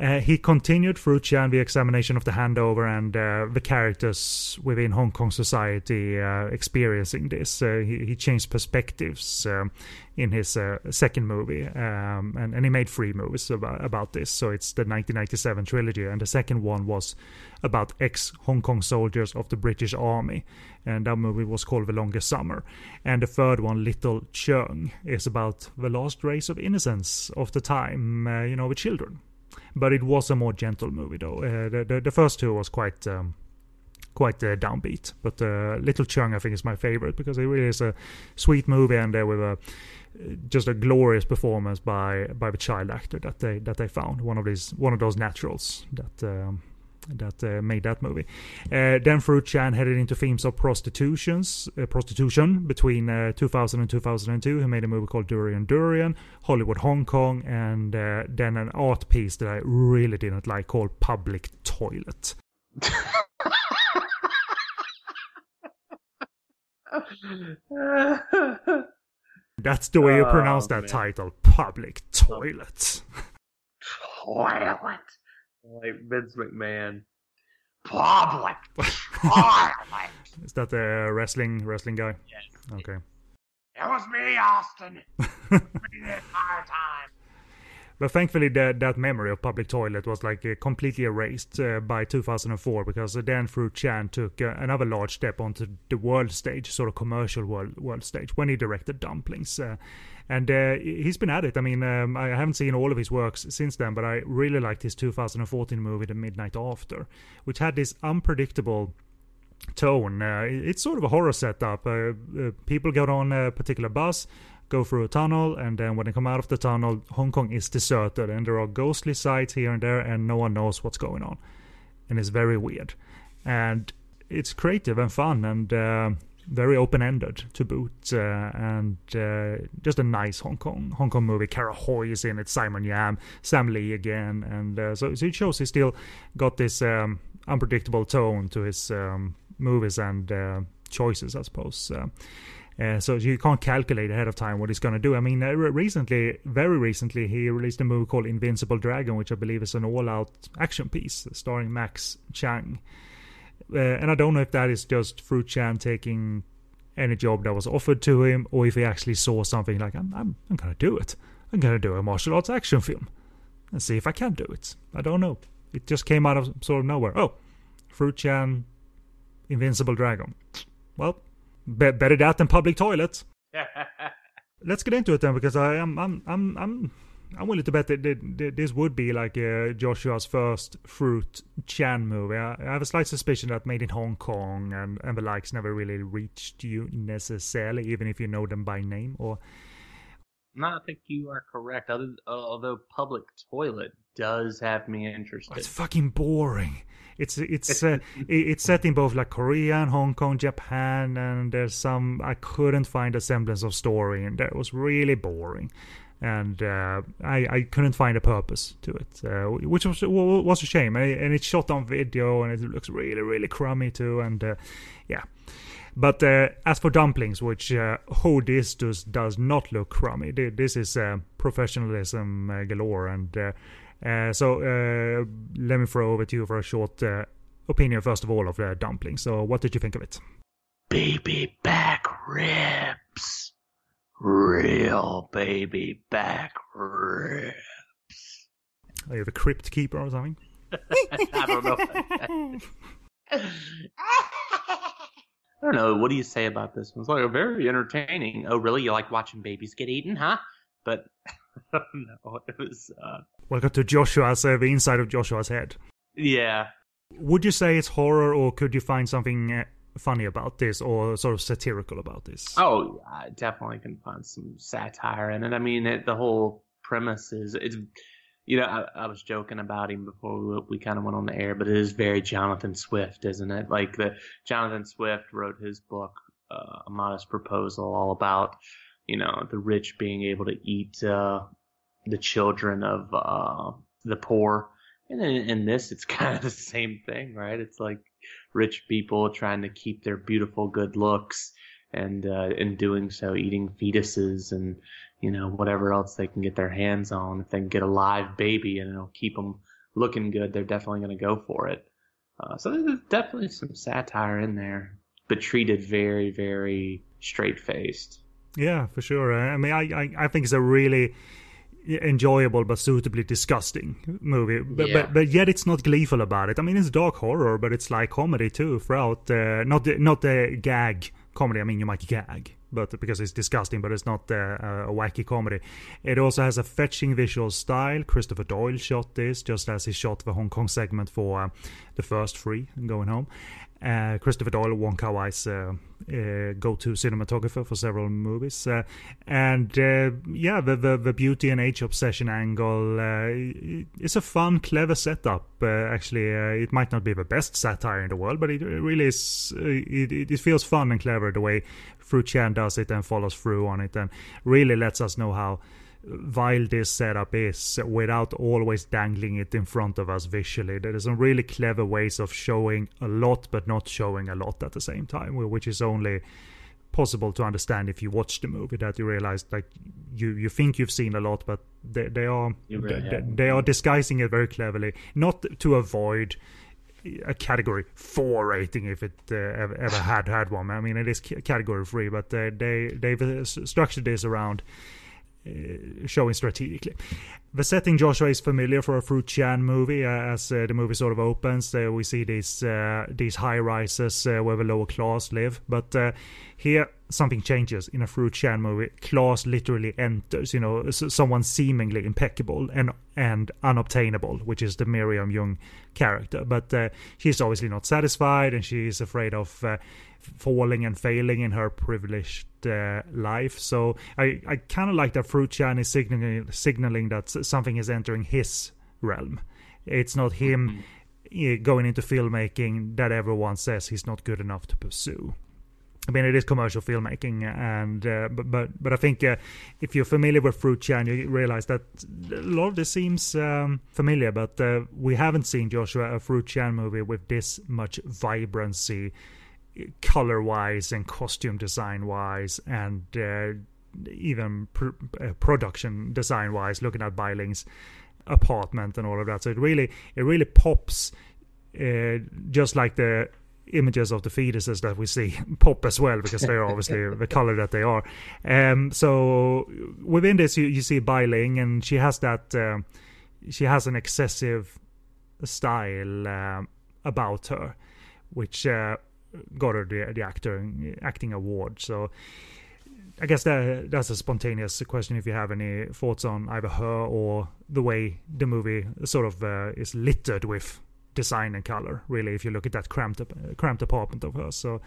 Uh, he continued through the examination of the handover and uh, the characters within Hong Kong society uh, experiencing this. He, he, changed perspectives um, in his uh, second movie, um, and, and he made three movies about, about this. So it's the 1997 trilogy, and the second one was about ex Hong Kong soldiers of the British Army, and that movie was called The Longest Summer. And the third one, Little Cheung, is about the last race of innocence of the time, uh, you know, with children. But it was a more gentle movie, though. Uh, the, the, the first two was quite. Um, quite uh, downbeat. But uh, Little Cheung, I think, is my favorite because it really is a sweet movie and uh, with a just a glorious performance by by the child actor that they that they found one of these one of those naturals that um, that uh, made that movie. Uh, then Fruit Chan headed into themes of prostitutions, uh, prostitution between uh, 2000 and 2002. He made a movie called Durian Durian, Hollywood Hong Kong, and uh, then an art piece that I really didn't like called Public Toilet. That's the way you pronounce oh, that man. title. Public toilet. Toilet. Like Vince McMahon. Public toilet. Is that the wrestling wrestling guy? Yes. Okay. It was me, Austin. the entire time. But thankfully, that that memory of public toilet was like uh, completely erased uh, by 2004 because Dan Fruit Chan took uh, another large step onto the world stage, sort of commercial world world stage, when he directed Dumplings. Uh, and uh, he's been at it. I mean, um, I haven't seen all of his works since then, but I really liked his 2014 movie, The Midnight After, which had this unpredictable tone. Uh, it's sort of a horror setup. people get on a particular bus go through a tunnel, and then when they come out of the tunnel, Hong Kong is deserted, and there are ghostly sights here and there, and no one knows what's going on, and it's very weird, and it's creative and fun and uh, very open-ended to boot, uh, and uh, just a nice Hong Kong Hong Kong movie. Kara Hui is in it, Simon Yam, Sam Lee again, and uh, so, so it shows he still got this um, unpredictable tone to his um, movies and uh, choices, I suppose. Uh, so you can't calculate ahead of time what he's going to do. I mean, uh, recently, very recently, he released a movie called Invincible Dragon, which I believe is an all-out action piece starring Max Zhang. Uh, and I don't know if that is just Fruit Chan taking any job that was offered to him, or if he actually saw something like, I'm, I'm, I'm going to do it. I'm going to do a martial arts action film and see if I can do it. I don't know. It just came out of sort of nowhere. Oh, Fruit Chan, Invincible Dragon. Well, be- better that than public toilet. Let's get into it then, because I am I'm I'm I'm I'm willing to bet that, that this would be like uh, Joshua's first Fruit Chan movie. I, I have a slight suspicion that Made in Hong Kong and, and the likes never really reached you necessarily, even if you know them by name. Or No, I think you are correct. Other, although public toilet does have me interested. it's fucking boring. It's it's uh, it's set in both like Korea and Hong Kong, Japan, and there's some I couldn't find a semblance of story, and that was really boring. And uh, I, I couldn't find a purpose to it, uh, which was was a shame. And it's shot on video, and it looks really really crummy too. And uh, yeah, but uh, as for dumplings, which uh, who this does does not look crummy. This is uh, professionalism uh, galore, and uh, so uh, let me throw over to you for a short uh, opinion first of all of uh, dumplings. So, what did you think of it? baby back ribs. Real baby back ribs. Are you the crypt keeper or something? I don't know. I don't know. What do you say about this one? It's like a very entertaining. Oh, really? You like watching babies get eaten, huh? But know. It was, uh, Welcome to Joshua's uh, the inside of Joshua's head. yeah. Would you say it's horror, or could you find something uh, funny about this, or sort of satirical about this? Oh, I definitely can find some satire in it. I mean, it, the whole premise is it's, you know, I, I was joking about him before we, we kind of went on the air, but it is very Jonathan Swift, isn't it? Like the Jonathan Swift wrote his book, uh, A Modest Proposal, all about, you know, the rich being able to eat uh, the children of uh, the poor. And in, in this, it's kind of the same thing, right? It's like rich people trying to keep their beautiful, good looks, and uh, in doing so, eating fetuses and you know whatever else they can get their hands on. If they can get a live baby and it'll keep them looking good, they're definitely going to go for it. Uh, so there's definitely some satire in there, but treated very, very straight faced. Yeah, for sure. I mean, I, I, I think it's a really enjoyable but suitably disgusting movie. But, Yeah. but but yet it's not gleeful about it. I mean, it's dark horror, but it's like comedy too throughout. Uh, not the, not the gag comedy. I mean, you might gag, but because it's disgusting, but it's not uh, a wacky comedy. It also has a fetching visual style. Christopher Doyle shot this just as he shot the Hong Kong segment for uh, the first three going home. Uh, Christopher Doyle, Wong Kar Wai's uh, uh, go-to cinematographer for several movies, uh, and uh, yeah, the, the the beauty and age obsession angle uh, a fun, clever setup. Actually, it might not be the best satire in the world, but it really is. It, it feels fun and clever the way Fruit Chan does it and follows through on it, and really lets us know how vile this setup is without always dangling it in front of us visually. There are some really clever ways of showing a lot but not showing a lot at the same time, which is only possible to understand if you watch the movie that you realize like you you think you've seen a lot but they, they are really they, they are disguising it very cleverly not to avoid a category four rating if it uh, ever, ever had had one. I mean, it is category three, but uh, they they've uh, structured this around uh, showing strategically. The setting Joshua is familiar for a Fruit Chan movie. Uh, as uh, the movie sort of opens, uh, we see these uh, these high rises uh, where the lower class live. But here, something changes in a Fruit Chan movie. Class literally enters. You know, someone seemingly impeccable and and unobtainable, which is the Miriam Yeung character. But she's obviously not satisfied, and she is afraid of falling and failing in her privileged uh, life. So I, I kind of like that Fruit Chan is signaling signaling that something is entering his realm. It's not him eh, going into filmmaking that everyone says he's not good enough to pursue. I mean, it is commercial filmmaking, and uh, but but but I think uh, if you're familiar with Fruit Chan, you realize that a lot of this seems um, familiar. But uh, we haven't seen Joshua a Fruit Chan movie with this much vibrancy, color wise and costume design wise, and uh, even pr- uh, production design wise. Looking at Bai Ling's apartment and all of that, so it really it really pops, uh, just like the images of the fetuses that we see pop as well because they're obviously the color that they are. Um, so within this, you, you see Bailing, and she has that. um she has an excessive style um, about her, which uh, got her the, the actor acting award. So I guess that that's a spontaneous question. If you have any thoughts on either her or the way the movie sort of uh, is littered with design and color, really, if you look at that cramped cramped apartment of hers. So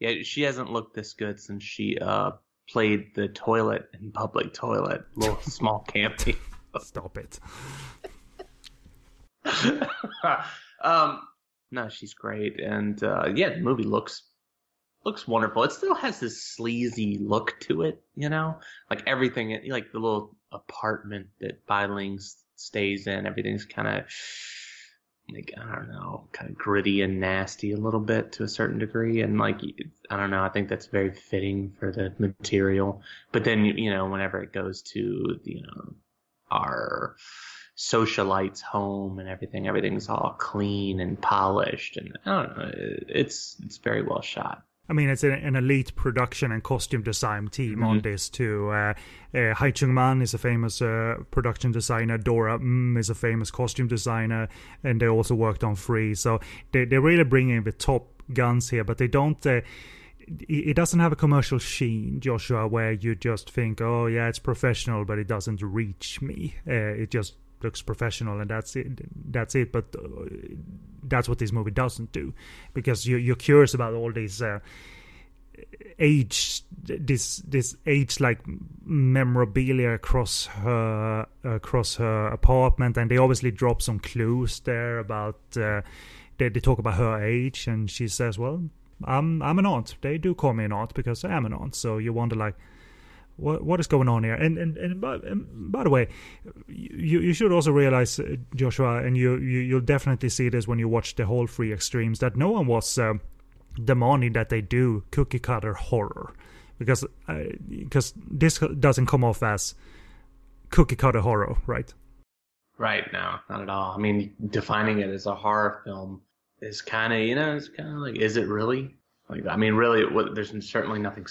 yeah, she hasn't looked this good since she uh, played the toilet in public toilet, little small campy. Stop it. um, no, she's great, and uh, yeah, the movie looks looks wonderful. It still has this sleazy look to it, you know, like everything, like the little apartment that Bai Ling stays in. Everything's kind of like I don't know, kind of gritty and nasty a little bit to a certain degree, and like I don't know, I think that's very fitting for the material. But then you know, whenever it goes to you know our socialite's home and everything, everything's all clean and polished, and I don't know, it's it's very well shot. I mean, it's an elite production and costume design team mm-hmm. on this too. Uh, uh, Hai Chung Man is a famous uh, production designer. Dora mm is a famous costume designer, and they also worked on Three. So they they're really bringing the top guns here, but they don't. Uh, it doesn't have a commercial sheen, Joshua, where you just think, "Oh yeah, it's professional," but it doesn't reach me. Uh, it just looks professional and that's it that's it but uh, that's what this movie doesn't do because you you're curious about all these uh, age this this age like memorabilia across her across her apartment and they obviously drop some clues there about uh, they, they talk about her age and she says well i'm i'm an aunt. They do call me an aunt because i am an aunt so you wonder like what what is going on here? And and, and, by, and by the way, you you should also realize, uh, Joshua, and you, you you'll definitely see this when you watch the whole three Extremes that no one was uh, demanding that they do cookie cutter horror because uh, because this doesn't come off as cookie cutter horror, right? Right. No, not at all. I mean, defining it as a horror film is kind of you know it's kind of like is it really like I mean really it, there's certainly nothing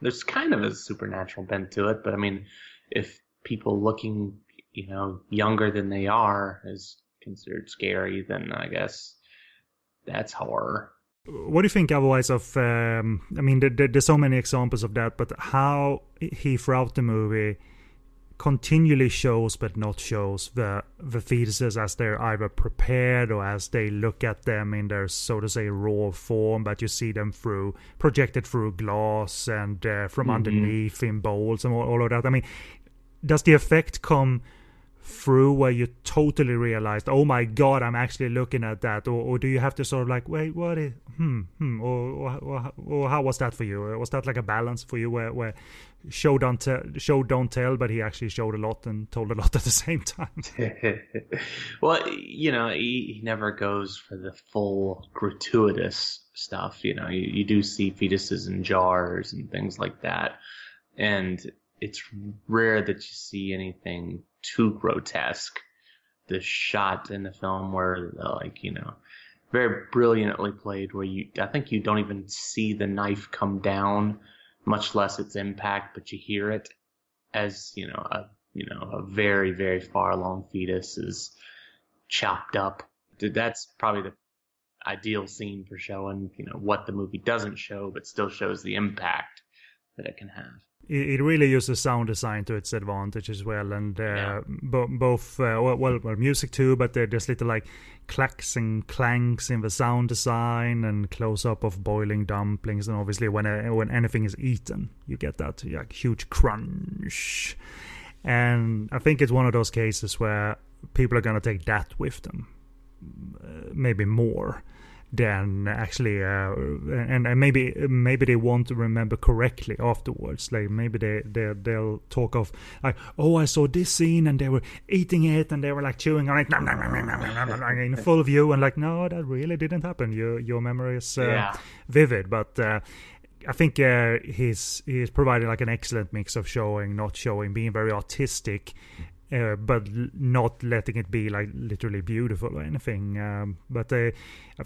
there's kind of a supernatural bent to it, but I mean, if people looking, you know, younger than they are is considered scary, then I guess that's horror. What do you think otherwise of? Um, I mean, there, there, there's so many examples of that, but how he throughout the movie continually shows but not shows the the fetuses as they're either prepared or as they look at them in their so to say raw form but you see them through projected through glass and uh, from mm-hmm. underneath in bowls and all, all of that i mean does the effect come through where you totally realized, oh my god, I'm actually looking at that, or, or do you have to sort of like, wait, what is, hmm, hmm, or, or, or how was that for you? Was that like a balance for you where, where show don't tell, show don't tell, but he actually showed a lot and told a lot at the same time? well, you know, he, he never goes for the full gratuitous stuff. You know, you, you do see fetuses in jars and things like that, and it's rare that you see anything too grotesque. The shot in the film where, like, you know, very brilliantly played, where you, I think you don't even see the knife come down, much less its impact, but you hear it as, you know, a, you know, a very, very far along fetus is chopped up. That's probably the ideal scene for showing, you know, what the movie doesn't show, but still shows the impact that it can have it, really uses sound design to its advantage as well, and uh, yeah. bo- both uh, well, well, music too, but there's little like clacks and clanks in the sound design and close up of boiling dumplings, and obviously when uh, when anything is eaten, you get that like, huge crunch. And I think it's one of those cases where people are gonna take that with them, uh, maybe more than actually uh, and, and maybe maybe they won't remember correctly afterwards. Like maybe they, they they'll talk of like oh i saw this scene and they were eating it and they were like chewing on it. Nom, nom, nom, in full view and like no that really didn't happen. Your your memory is uh, yeah. vivid. But uh, I think uh, he's he's provided like an excellent mix of showing, not showing, being very artistic, uh, but not letting it be like literally beautiful or anything. Um, but uh,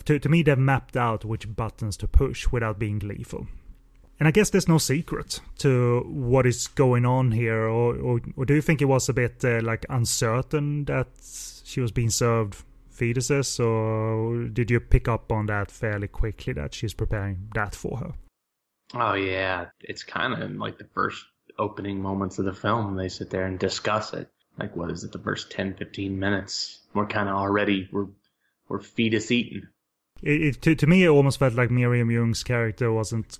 to, to me, they've mapped out which buttons to push without being gleeful. And I guess there's no secret to what is going on here, or or, or do you think it was a bit uh, like uncertain that she was being served fetuses, or did you pick up on that fairly quickly that she's preparing that for her? Oh yeah, it's kind of like the first opening moments of the film. They sit there and discuss it. Like what is it? The first 10, 15 minutes. We're kind of already we're we're fetus eating. It, it, to, to me, it almost felt like Miriam Yeung's character wasn't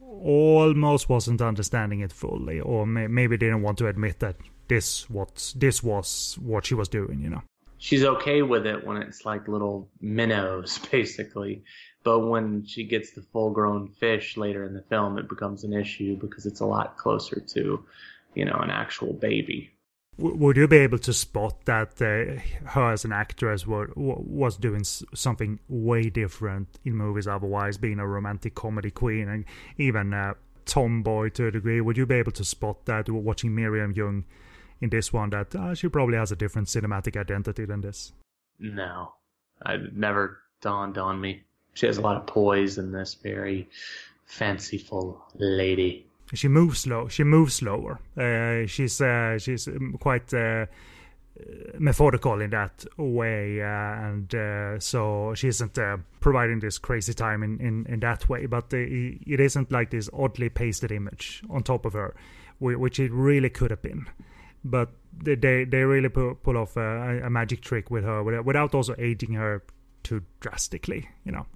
almost wasn't understanding it fully, or may, maybe didn't want to admit that this what this was what she was doing. You know, she's okay with it when it's like little minnows, basically. But when she gets the full grown fish later in the film, it becomes an issue because it's a lot closer to, you know, an actual baby. Would you be able to spot that uh, her as an actress were, was doing something way different in movies otherwise, being a romantic comedy queen and even a tomboy to a degree? Would you be able to spot that watching Miriam Yeung in this one that uh, she probably has a different cinematic identity than this? No, it never dawned on me. She has a lot of poise in this very fanciful lady. She moves slow. She moves slower. Uh, she's uh, she's um, quite uh, methodical in that way, uh, and uh, so she isn't uh, providing this crazy time in, in, in that way. But it isn't like this oddly pasted image on top of her, which it really could have been but they they, really pull, pull off a, a, magic trick with her without also aging her too drastically, you know.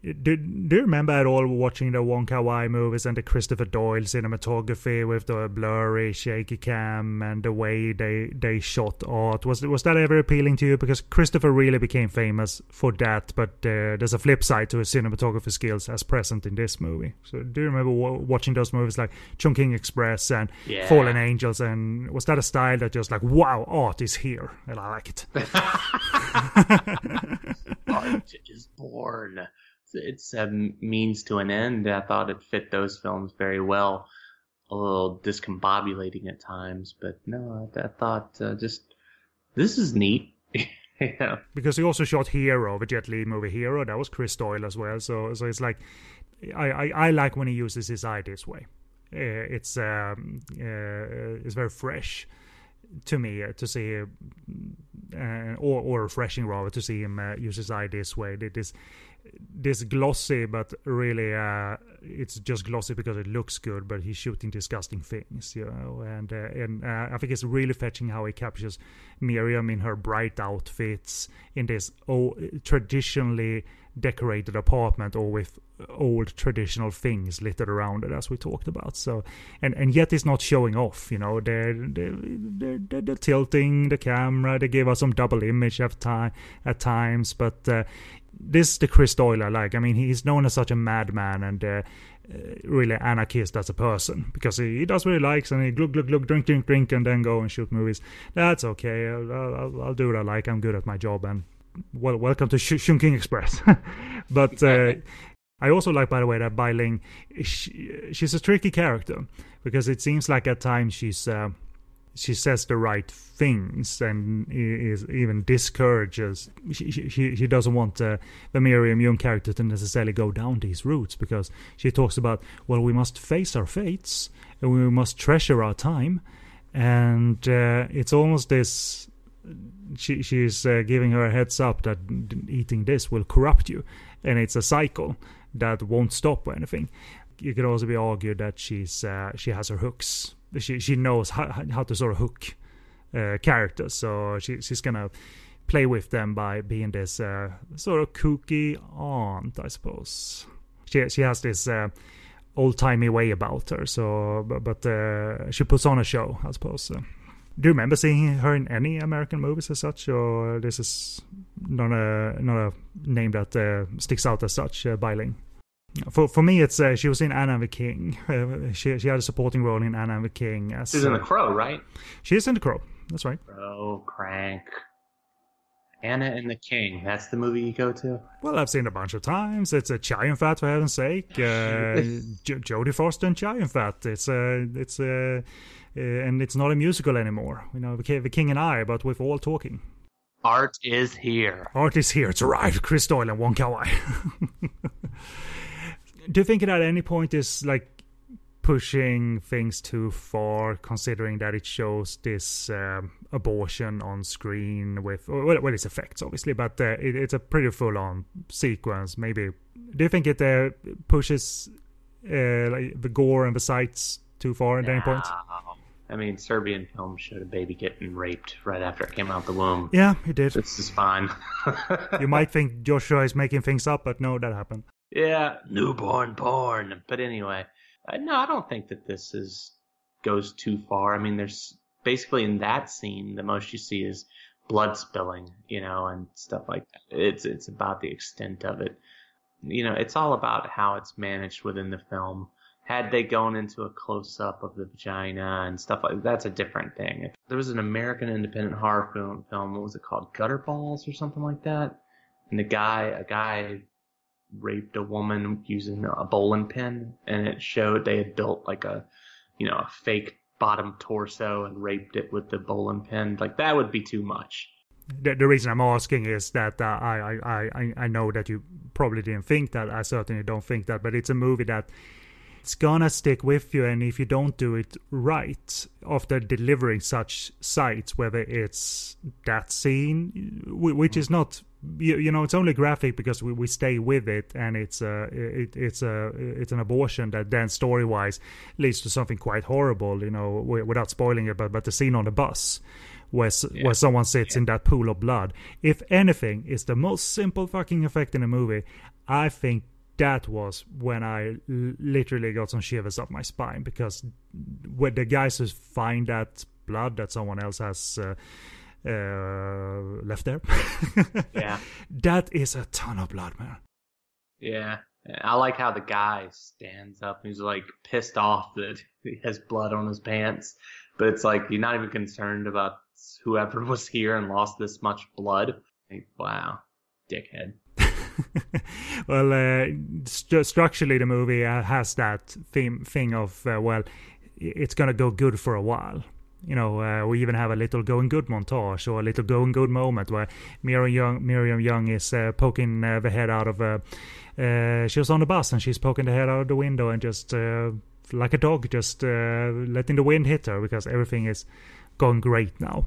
Do, do you remember at all watching the Wong Kar Wai movies and the Christopher Doyle cinematography with the blurry, shaky cam and the way they they shot art? Was was that ever appealing to you? Because Christopher really became famous for that, but uh, there's a flip side to his cinematography skills as present in this movie. So do you remember w- watching those movies like Chungking Express and yeah. Fallen Angels? And was that a style that just like wow, art is here, and I like it. art is born it's a means to an end. I thought it fit those films very well. A little discombobulating at times, but no, I, I thought uh, just this is neat. yeah. Because he also shot Hero, the Jet Li movie Hero. That was Chris Doyle as well. So so it's like I I, I like when he uses his eye this way. Uh, it's um uh, it's very fresh to me uh, to see uh, or or refreshing rather to see him uh, use his eye this way. This this glossy, but really uh, it's just glossy because it looks good. But he's shooting disgusting things, you know. And uh, and uh, I think it's really fetching how he captures Miriam in her bright outfits in this oh, traditionally decorated apartment or with old traditional things littered around it as we talked about so and and yet it's not showing off you know they're they're, they're, they're tilting the camera they give us some double image at time at times but uh, this is the Chris Doyle I like. I mean, he's known as such a madman and uh, uh, really anarchist as a person because he, he does what he likes and he glug glug glug drink drink drink and then go and shoot movies. That's okay. I'll, I'll, I'll do what I like. I'm good at my job and well, welcome to Sh- Chungking Express. but uh, I also like, by the way, that Bai Ling, she, she's a tricky character because it seems like at times she's. Uh, she says the right things and is even discourages. She she, she doesn't want uh, the Miriam Yeung character to necessarily go down these routes because she talks about well we must face our fates and we must treasure our time, and uh, it's almost this. She she's uh, giving her a heads up that eating this will corrupt you, and it's a cycle that won't stop or anything. You could also be argued that she's uh, she has her hooks she she knows how, how to sort of hook uh, characters. So she she's gonna play with them by being this uh, sort of kooky aunt, I suppose. She she has this uh, old timey way about her. So but, but uh, she puts on a show, I suppose. do you remember seeing her in any American movies as such, or this is not a not a name that uh, sticks out as such, uh, Bai Ling? For for me, it's uh, she was in Anna and the King. Uh, she she had a supporting role in Anna and the King. As, She's in The Crow, right? She is in The Crow. That's right. Crow, Crank. Anna and the King. That's the movie you go to. Well, I've seen it a bunch of times. It's a Chow Yun-fat for heaven's sake. Uh, J- Jodie Foster and Chow Yun-fat. It's a uh, it's a uh, uh, and it's not a musical anymore. You know, the, the King and I, but with all talking. Art is here. Art is here. It's arrived. Chris Doyle and Wong Kar Wai. do you think at any point is like pushing things too far, considering that it shows this um, abortion on screen with well, well its effects, obviously, but uh, it, it's a pretty full-on sequence. Maybe do you think it uh, pushes uh, like the gore and the sights too far at any point? I mean, Serbian film showed a baby getting raped right after it came out the womb. Yeah, it did. This is fine. you might think Joshua is making things up, but no, that happened. Yeah, newborn porn. But anyway, no, I don't think that this is goes too far. I mean, there's basically in that scene, the most you see is blood spilling, you know, and stuff like that. It's it's about the extent of it. You know, it's all about how it's managed within the film had they gone into a close up of the vagina and stuff like that's a different thing. If there was an American independent horror film, film, what was it called, Gutter Balls or something like that, and the guy, a guy raped a woman using a bowling pin, and it showed they had built like a, you know, a fake bottom torso and raped it with the bowling pin. Like that would be too much. The, the reason I'm asking is that uh, I, I, I, I know that you probably didn't think that. I certainly don't think that, but it's a movie that it's gonna stick with you and if you don't do it right after delivering such sights whether it's that scene which is not you, you know it's only graphic because we, we stay with it and it's a it, it's a it's an abortion that then story wise leads to something quite horrible you know without spoiling it but but the scene on the bus where yeah. where someone sits yeah. in that pool of blood if anything is the most simple fucking effect in a movie i think that was when I literally got some shivers up my spine because when the guys who find that blood that someone else has uh, uh, left there, yeah, that is a ton of blood, man. Yeah, I like how the guy stands up and he's like pissed off that he has blood on his pants, but it's like you're not even concerned about whoever was here and lost this much blood. Like, wow, dickhead. well, uh, st- structurally, the movie uh, has that theme thing of uh, well, it's gonna go good for a while. You know, uh, we even have a little going good montage or a little going good moment where Miriam Yeung, Miriam Yeung is uh, poking uh, the head out of. she was on the bus and she's poking the head out of the window and just like a dog, just letting the wind hit her because everything is going great now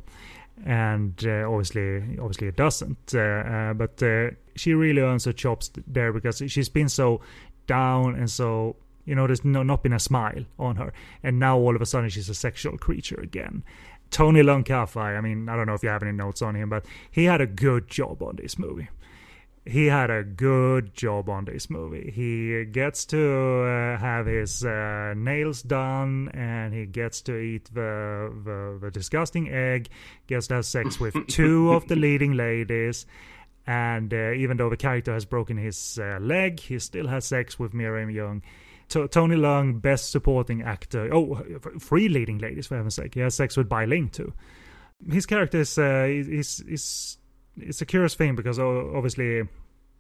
and uh, obviously obviously it doesn't uh, uh, but uh, she really earns her chops there because she's been so down and so you know there's no, not been a smile on her and now all of a sudden she's a sexual creature again tony Leung Ka-fai, i mean i don't know if you have any notes on him but he had a good job on this movie he had a good job on this movie. He gets to uh, have his uh, nails done, and he gets to eat the, the, the disgusting egg. Gets to have sex with two of the leading ladies, and uh, even though the character has broken his uh, leg, he still has sex with Miriam Yeung. T- Tony Leung, best supporting actor. Oh, three leading ladies for heaven's sake. He has sex with Bai Ling too. His character is uh, is is it's a curious thing because obviously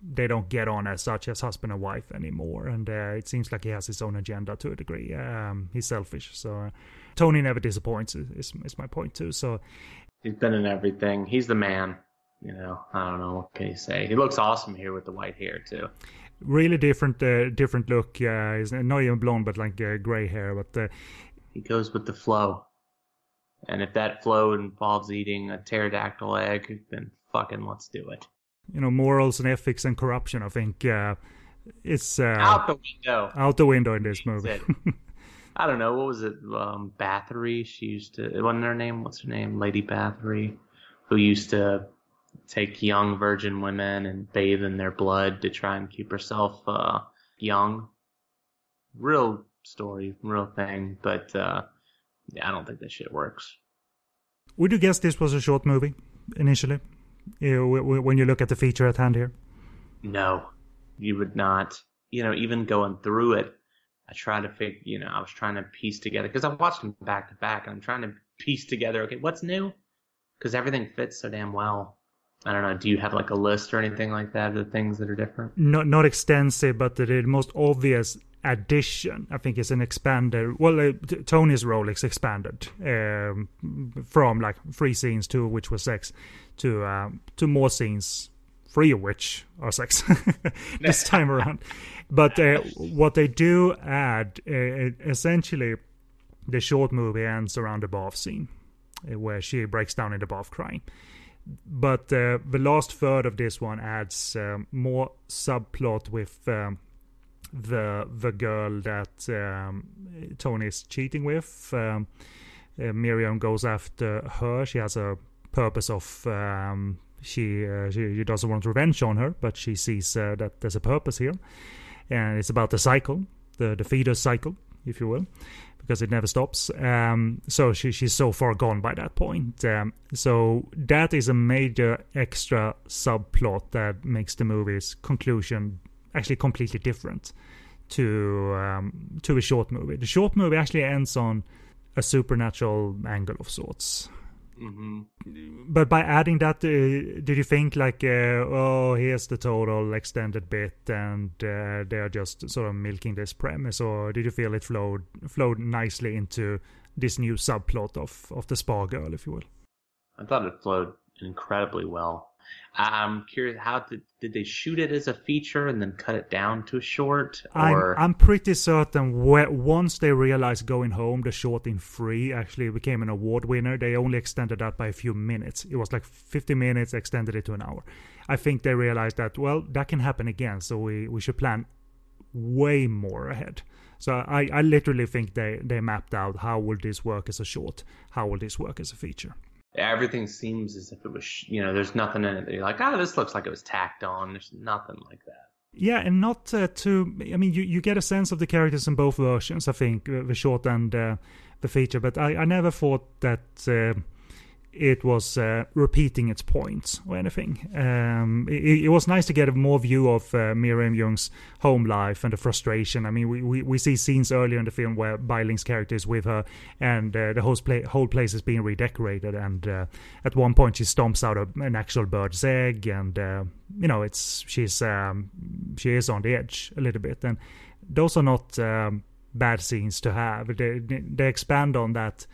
they don't get on as such as husband and wife anymore, and uh, it seems like he has his own agenda to a degree. Um, he's selfish, so uh, Tony never disappoints. Is is my point too. So he's been in everything. He's the man. You know, I don't know what can you say. He looks awesome here with the white hair too. Really different, uh, different look. Yeah, he's not even blonde, but like uh, gray hair. But uh, he goes with the flow. And if that flow involves eating a pterodactyl egg, then fucking let's do it. You know, morals and ethics and corruption. I think uh, it's uh, out the window. Out the window in this movie. I don't know what was it. Um, Bathory. She used to. Wasn't her name. What's her name? Lady Bathory, who used to take young virgin women and bathe in their blood to try and keep herself uh, young. Real story, real thing. But uh, yeah, I don't think that shit works. Would you guess this was a short movie initially? when you look at the feature at hand here? No, you would not. You know, even going through it, I try to figure. You know, I was trying to piece together because I watched them back to back. And I'm trying to piece together. Okay, what's new? Because everything fits so damn well. I don't know. Do you have like a list or anything like that of the things that are different? Not not extensive, but the most obvious addition, I think, is an expanded. Well, uh, Tony's role is expanded um, from like three scenes to which were sex, to uh, to more scenes three of which are sex this time around. But uh, what they do add, uh, essentially, the short movie ends around the bath scene, uh, where she breaks down in the bath crying. But uh, the last third of this one adds um, more subplot with um, the the girl that um, Tony is cheating with. Um, uh, Miriam goes after her. She has a purpose of um, she, uh, she, she doesn't want revenge on her, but she sees uh, that there's a purpose here, and it's about the cycle, the the feeder cycle, if you will, because it never stops. Um, so she she's so far gone by that point. Um, so that is a major extra subplot that makes the movie's conclusion actually completely different to um, to a short movie. The short movie actually ends on a supernatural angle of sorts. Hmm But by adding that, uh, did you think like, uh, oh, here's the total extended bit, and uh, they are just sort of milking this premise, or did you feel it flowed flowed nicely into this new subplot of of the spa girl, if you will? I thought it flowed incredibly well. I'm curious, how did did they shoot it as a feature and then cut it down to a short? I'm, I'm pretty certain where, once they realized going home, the short in Three actually became an award winner. They only extended that by a few minutes. It was like 50 minutes, extended it to an hour. I think they realized that well, that can happen again, so we we should plan way more ahead. So I, I literally think they they mapped out how will this work as a short, how will this work as a feature. Everything seems as if it was, you know, there's nothing in it you're like, oh, this looks like it was tacked on. There's nothing like that. Yeah, and not uh, too. I mean, you, you get a sense of the characters in both versions. I think uh, the short and uh, the feature, but I, I never thought that uh, it was uh, repeating its points or anything. Um, it, it was nice to get a more view of uh, Miriam Yeung's home life and the frustration. I mean, we, we, we see scenes earlier in the film where Bai Ling's character is with her, and uh, the whole, whole place is being redecorated. And uh, at one point, she stomps out a, an actual bird's egg, and uh, you know, it's she's um, she is on the edge a little bit. And those are not um, bad scenes to have. They they expand on that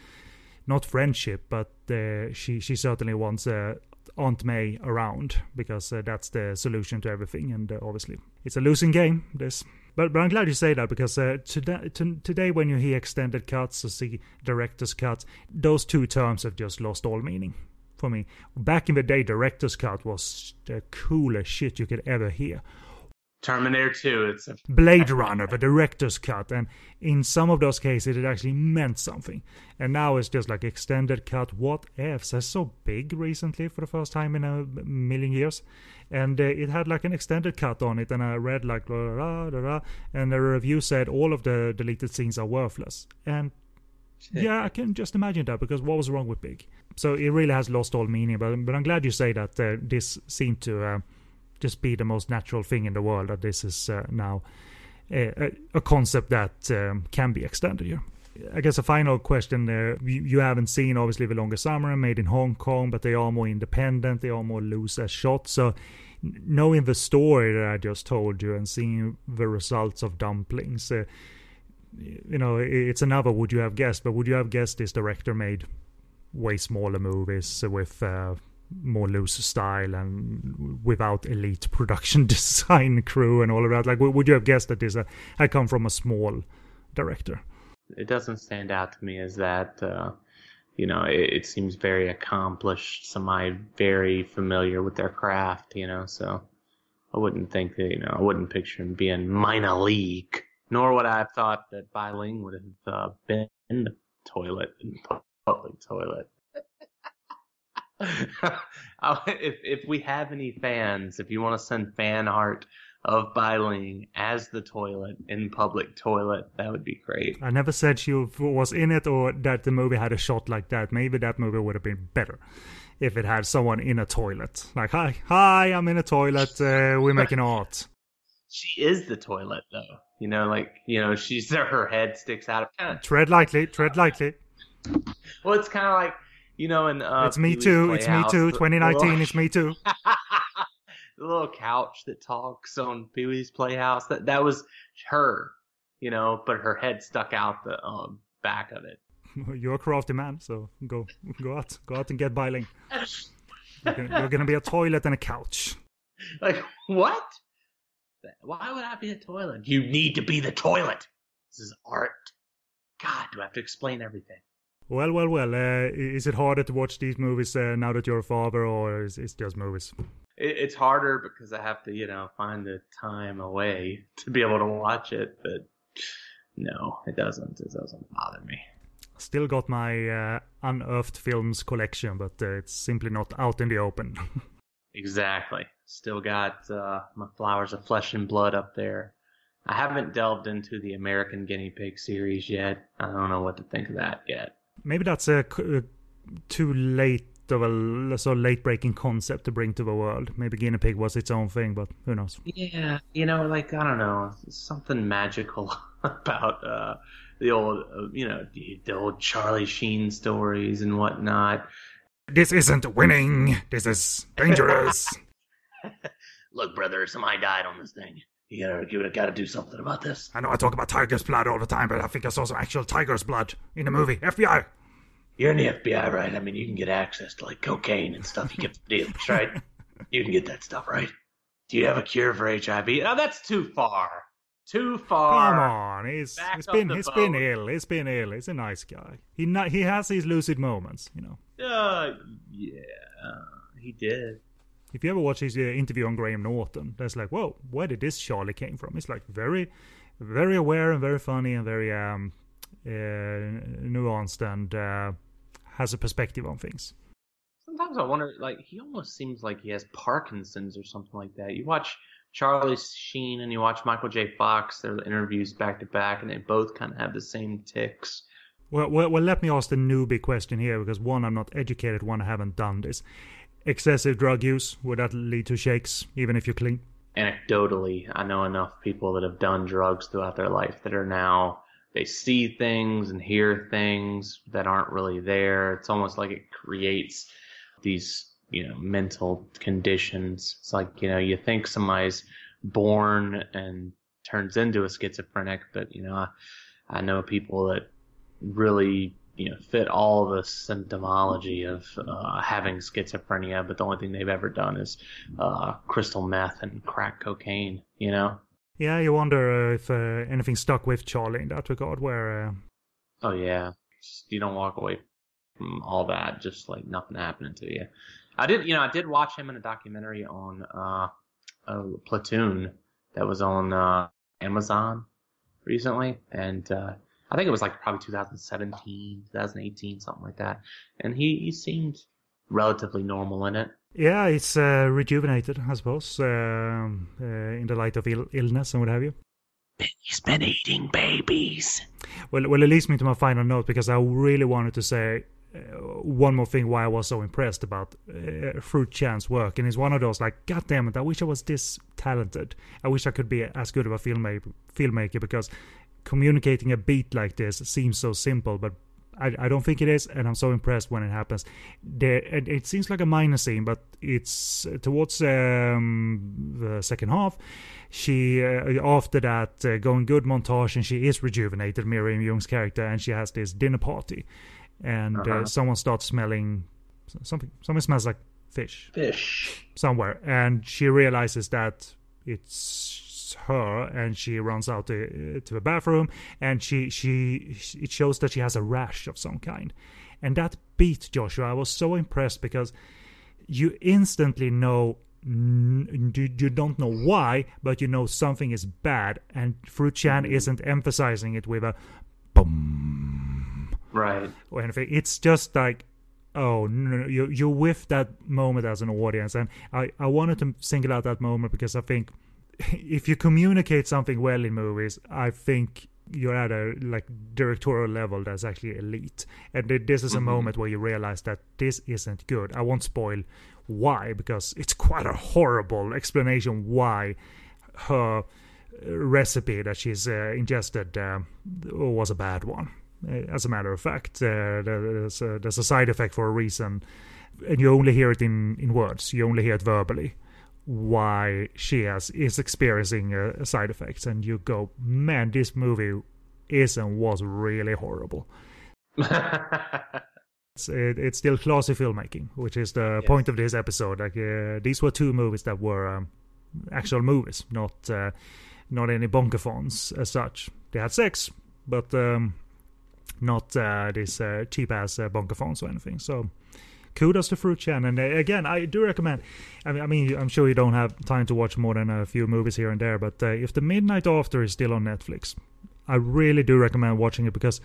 not friendship, but uh, she she certainly wants uh, Aunt Mei around because uh, that's the solution to everything, and uh, obviously it's a losing game. This, but but I'm glad you say that because uh, today to, today when you hear extended cuts or see director's cuts, those two terms have just lost all meaning for me. Back in the day, director's cut was the coolest shit you could ever hear. Terminator 2, it's a Blade Runner, the director's cut, and in some of those cases it actually meant something. And now it's just like extended cut. What ifs? I saw Big recently for the first time in a million years, and uh, it had like an extended cut on it, and I read like blah, blah, blah, blah, and the review said all of the deleted scenes are worthless. And yeah, I can just imagine that because what was wrong with Big? So it really has lost all meaning. But but I'm glad you say that uh, this seemed to. Uh, just be the most natural thing in the world that this is uh, now a, a concept that um, can be extended here. I guess a final question there. You, you haven't seen obviously the longest summer made in Hong Kong, but they are more independent. They are more loose as shots. So knowing the story that I just told you and seeing the results of dumplings, uh, you know, it's another would you have guessed, but would you have guessed this director made way smaller movies with uh, more loose style and without elite production design crew and all of that. Like, would you have guessed that this uh, had come from a small director? It doesn't stand out to me as that. Uh, you know, it, it seems very accomplished. Somebody very familiar with their craft. You know, so I wouldn't think that. You know, I wouldn't picture him being minor league. Nor would I have thought that Bai Ling would have uh, been in the toilet, in the public toilet. if if we have any fans, if you want to send fan art of Bai Ling as the toilet in public toilet, that would be great. I never said she was in it or that the movie had a shot like that. Maybe that movie would have been better if it had someone in a toilet. Like, hi, hi, I'm in a toilet. Uh, we're making art. She is the toilet, though. You know, like you know, she's her head sticks out. Kind Of, tread lightly, tread lightly. Well, it's kind of like you know, in uh, it's me too. It's me too. 2019. It's me too. the little couch that talks on Pee Wee's Playhouse. That that was her, you know, but her head stuck out the um, back of it. You're a crafty man, so go go out, go out and get Bai Ling. You're gonna, you're gonna be a toilet and a couch. like what? Why would I be a toilet? You need to be the toilet. This is art. God, do I have to explain everything? Well, well, well. Uh, is it harder to watch these movies uh, now that you're a father, or is it just movies? It's harder because I have to, you know, find the time away to be able to watch it. But no, it doesn't. It doesn't bother me. Still got my uh, unearthed films collection, but uh, it's simply not out in the open. exactly. Still got uh, my Flowers of Flesh and Blood up there. I haven't delved into the American Guinea Pig series yet. I don't know what to think of that yet. Maybe that's a, a too late of a so late breaking concept to bring to the world. Maybe guinea pig was its own thing, but who knows? Yeah, you know, like I don't know, something magical about uh, the old, uh, you know, the, the old Charlie Sheen stories and whatnot. This isn't winning. This is dangerous. Look, brother, somebody died on this thing. You gotta, you gotta do something about this. I know I talk about tiger's blood all the time, but I think I saw some actual tiger's blood in the movie. FBI. You're in the FBI, right? I mean, you can get access to like cocaine and stuff. You get the dealers, right? You can get that stuff, right? Do you have a cure for HIV? Oh, that's too far. Too far. Come on, he's, he's been he's boat. been ill. He's been ill. He's a nice guy. He not, he has these lucid moments, you know. Uh, yeah, he did. If you ever watch his uh, interview on Graham Norton, that's like, whoa, where did this Charlie came from? He's like very, very aware and very funny and very um, uh, nuanced and uh, has a perspective on things. Sometimes I wonder, like, he almost seems like he has Parkinson's or something like that. You watch Charlie Sheen and you watch Michael J. Fox, their interviews back to back, and they both kind of have the same ticks. Well, well, well, let me ask the newbie question here because one, I'm not educated, one, I haven't done this. Excessive drug use, would that lead to shakes, even if you're clean? Anecdotally, I know enough people that have done drugs throughout their life that are now they see things and hear things that aren't really there. It's almost like it creates these, you know, mental conditions. It's like, you know, you think somebody's born and turns into a schizophrenic, but, you know, I, I know people that really, you know, fit all the symptomology of uh, having schizophrenia, but the only thing they've ever done is uh, crystal meth and crack cocaine, you know? Yeah, you wonder uh, if uh, anything stuck with Charlie in that regard, where. Uh... Oh yeah, you don't walk away from all that just like nothing happening to you. I did, you know, I did watch him in a documentary on uh, Platoon that was on uh, Amazon recently, and uh, I think it was like probably 2017, 2018, something like that. And he, he seemed relatively normal in it. Yeah, it's uh, rejuvenated, I suppose, um, uh, in the light of Ill- illness and what have you. He's been eating babies. Well, well, it leads me to my final note because I really wanted to say uh, one more thing why I was so impressed about uh, Fruit Chan's work, and it's one of those like, God damn it, I wish I was this talented. I wish I could be as good of a filmmaker, filmmaker because communicating a beat like this seems so simple, but I, I don't think it is, and I'm so impressed when it happens. There, it, it seems like a minor scene, but it's uh, towards um, the second half. She uh, after that uh, going good montage, and she is rejuvenated, Miriam Yeung's character, and she has this dinner party, and uh, uh-huh. someone starts smelling something. Something smells like fish. Fish somewhere, and she realizes that it's her and she runs out to, to the bathroom and she she it shows that she has a rash of some kind. And that beat joshua. I was so impressed because you instantly know you don't know why but you know something is bad and fruit chan mm-hmm. isn't emphasizing it with a boom right. or anything. It's just like oh no, no, you you with that moment as an audience. And i i wanted to single out that moment because i think if you communicate something well in movies, I think you're at a like directorial level that's actually elite. And this is a mm-hmm. moment where you realize that this isn't good. I won't spoil why because it's quite a horrible explanation why her recipe that she's uh, ingested uh, was a bad one. Uh, as a matter of fact, uh, there's, a, there's a side effect for a reason, and you only hear it in, in words. You only hear it verbally why she has is experiencing uh, side effects, and you go, man, this movie is and was really horrible. It's, it, it's still classy filmmaking, which is the Yes. point of this episode. Like uh, these were two movies that were um, actual movies, not uh, not any bonkerphons as such. They had sex, but um, not uh, these uh, cheap ass uh, bonkerphons or anything. So kudos to Fruit Chan. And uh, again, I do recommend. I mean, I mean, I'm sure you don't have time to watch more than a few movies here and there, but uh, if The Midnight After is still on Netflix, I really do recommend watching it because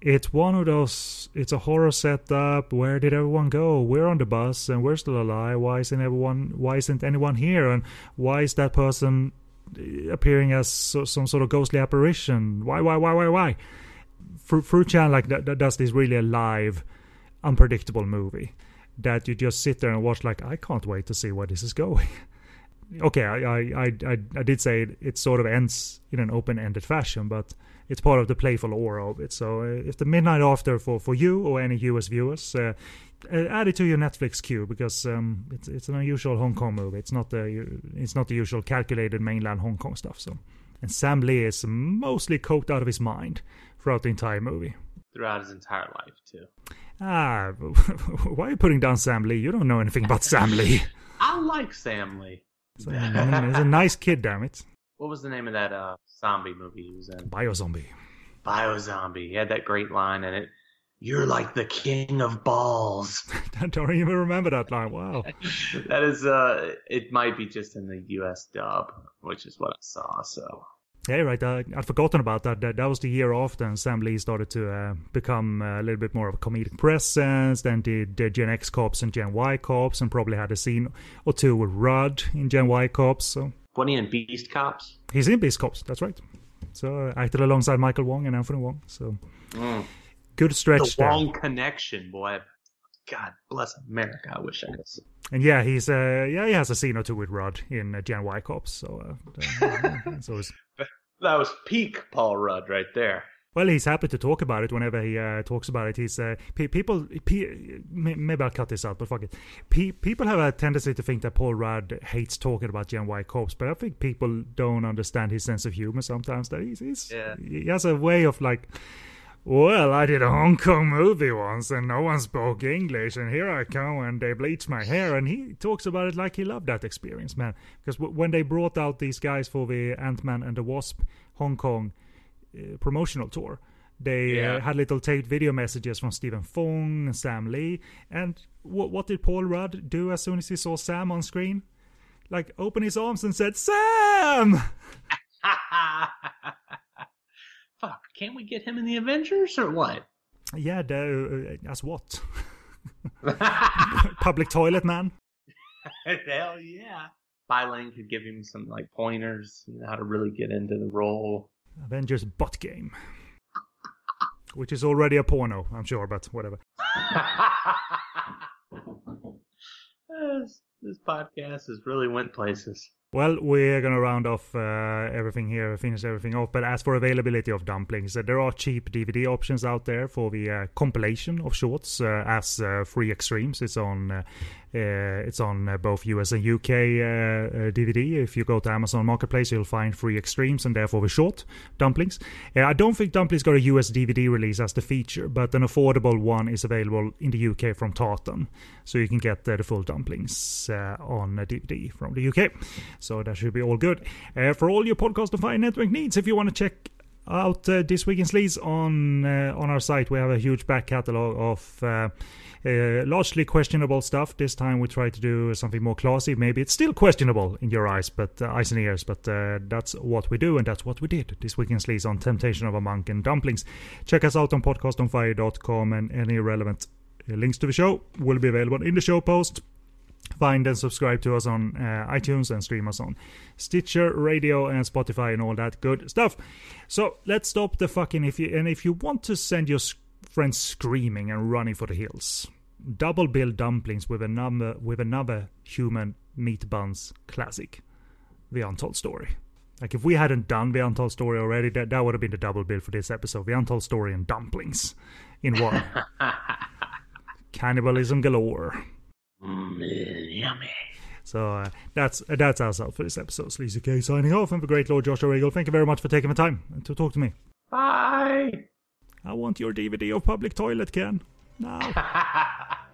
it's one of those. It's a horror setup. Where did everyone go? We're on the bus and we're still alive. Why isn't everyone? Why isn't anyone here? And why is that person uh, appearing as so, some sort of ghostly apparition? Why? Why? Why? Why? Why? Fruit, Fruit Chan like that, that does this really alive, unpredictable movie that you just sit there and watch. Like I can't wait to see where this is going. okay, I I, I I did say it, it sort of ends in an open-ended fashion, but it's part of the playful aura of it. So uh, if the midnight after for for you or any US viewers. Uh, uh, add it to your Netflix queue because um, it's it's an unusual Hong Kong movie. It's not the it's not the usual calculated mainland Hong Kong stuff. So, and Sam Lee is mostly coked out of his mind throughout the entire movie. Throughout his entire life, too. Ah, why are you putting down Sam Lee? You don't know anything about Sam Lee. I like Sam Lee. He's a nice kid, damn it. What was the name of that uh, zombie movie he was in? Biozombie. Biozombie. He had that great line in it. You're like the king of balls. I don't even remember that line. Wow. that is, uh, it might be just in the U.S. dub, which is what I saw. So Yeah, right. Uh, I'd forgotten about that. that. That was the year after, and Sam Lee started to uh, become a little bit more of a comedic presence. Then did uh, Gen X Cops and Gen Y Cops, and probably had a scene or two with Rudd in Gen Y Cops. So What in Beast Cops? he's in Beast Cops. That's right. So uh, acted alongside Michael Wong and Anthony Wong. So Mm. good stretch The there. Wong connection, boy. God bless America. I wish I could. see. And yeah, he's uh, yeah he has a scene or two with Rudd in uh, Gen Y Cops. So uh, uh, so it's, That was peak Paul Rudd right there. Well, he's happy to talk about it whenever he uh, talks about it. He's uh, pe- people. Pe- maybe I'll cut this out, but fuck it. Pe- people have a tendency to think that Paul Rudd hates talking about Gen Y cops, but I think people don't understand his sense of humor sometimes. That he's, he's Yeah. he has a way of like. Well, I did a Hong Kong movie once and no one spoke English, and here I come and they bleached my hair. And he talks about it like he loved that experience, man. Because w- when they brought out these guys for the Ant Man and the Wasp Hong Kong uh, promotional tour. They Yeah. uh, had little taped video messages from Stephen Fung and Sam Lee. And what what did Paul Rudd do as soon as he saw Sam on screen? Like open his arms and said, "Sam!" Fuck, can't we get him in the Avengers or what? Yeah, the, uh, as what? Public toilet man. Hell yeah. Bai Ling could give him some like pointers, you know, how to really get into the role. Avengers Butt Game, which is already a porno, I'm sure, but whatever. this, this podcast has really went places. Well, we're gonna round off uh, everything here, finish everything off. But as for availability of dumplings, uh, there are cheap DVD options out there for the uh, compilation of shorts uh, as uh, Three Extremes. It's on, uh, it's on uh, both US and UK uh, uh, DVD. If you go to Amazon Marketplace, you'll find Three Extremes and therefore the short dumplings. Uh, I don't think dumplings got a US DVD release as the feature, but an affordable one is available in the UK from Tartan, so you can get uh, the full dumplings uh, on DVD from the UK. So that should be all good. Uh, for all your Podcast on Fire Network needs, if you want to check out uh, this week in Sleaze on uh, on our site, we have a huge back catalog of uh, uh, largely questionable stuff. This time we try to do something more classy. Maybe it's still questionable in your eyes, but uh, eyes and ears. But uh, that's what we do, and that's what we did this week in Sleaze on Temptation of a Monk and Dumplings. Check us out on podcastonfire.com, and any relevant uh, links to the show will be available in the show post find and subscribe to us on uh, iTunes and stream us on Stitcher, Radio, and Spotify, and all that good stuff. So let's stop the fucking. If you and if you want to send your friends screaming and running for the hills, double bill dumplings with another with another human meat buns classic, The Untold Story. Like if we hadn't done The Untold Story already, that that would have been the double bill for this episode. The Untold Story and dumplings in one. Cannibalism galore. Mm, yummy. So uh, that's uh, that's out for this episode. Sleazy K signing off, and the great Lord Joshua Regal. Thank you very much for taking the time to talk to me. Bye. I want your DVD of Public Toilet, Ken. No.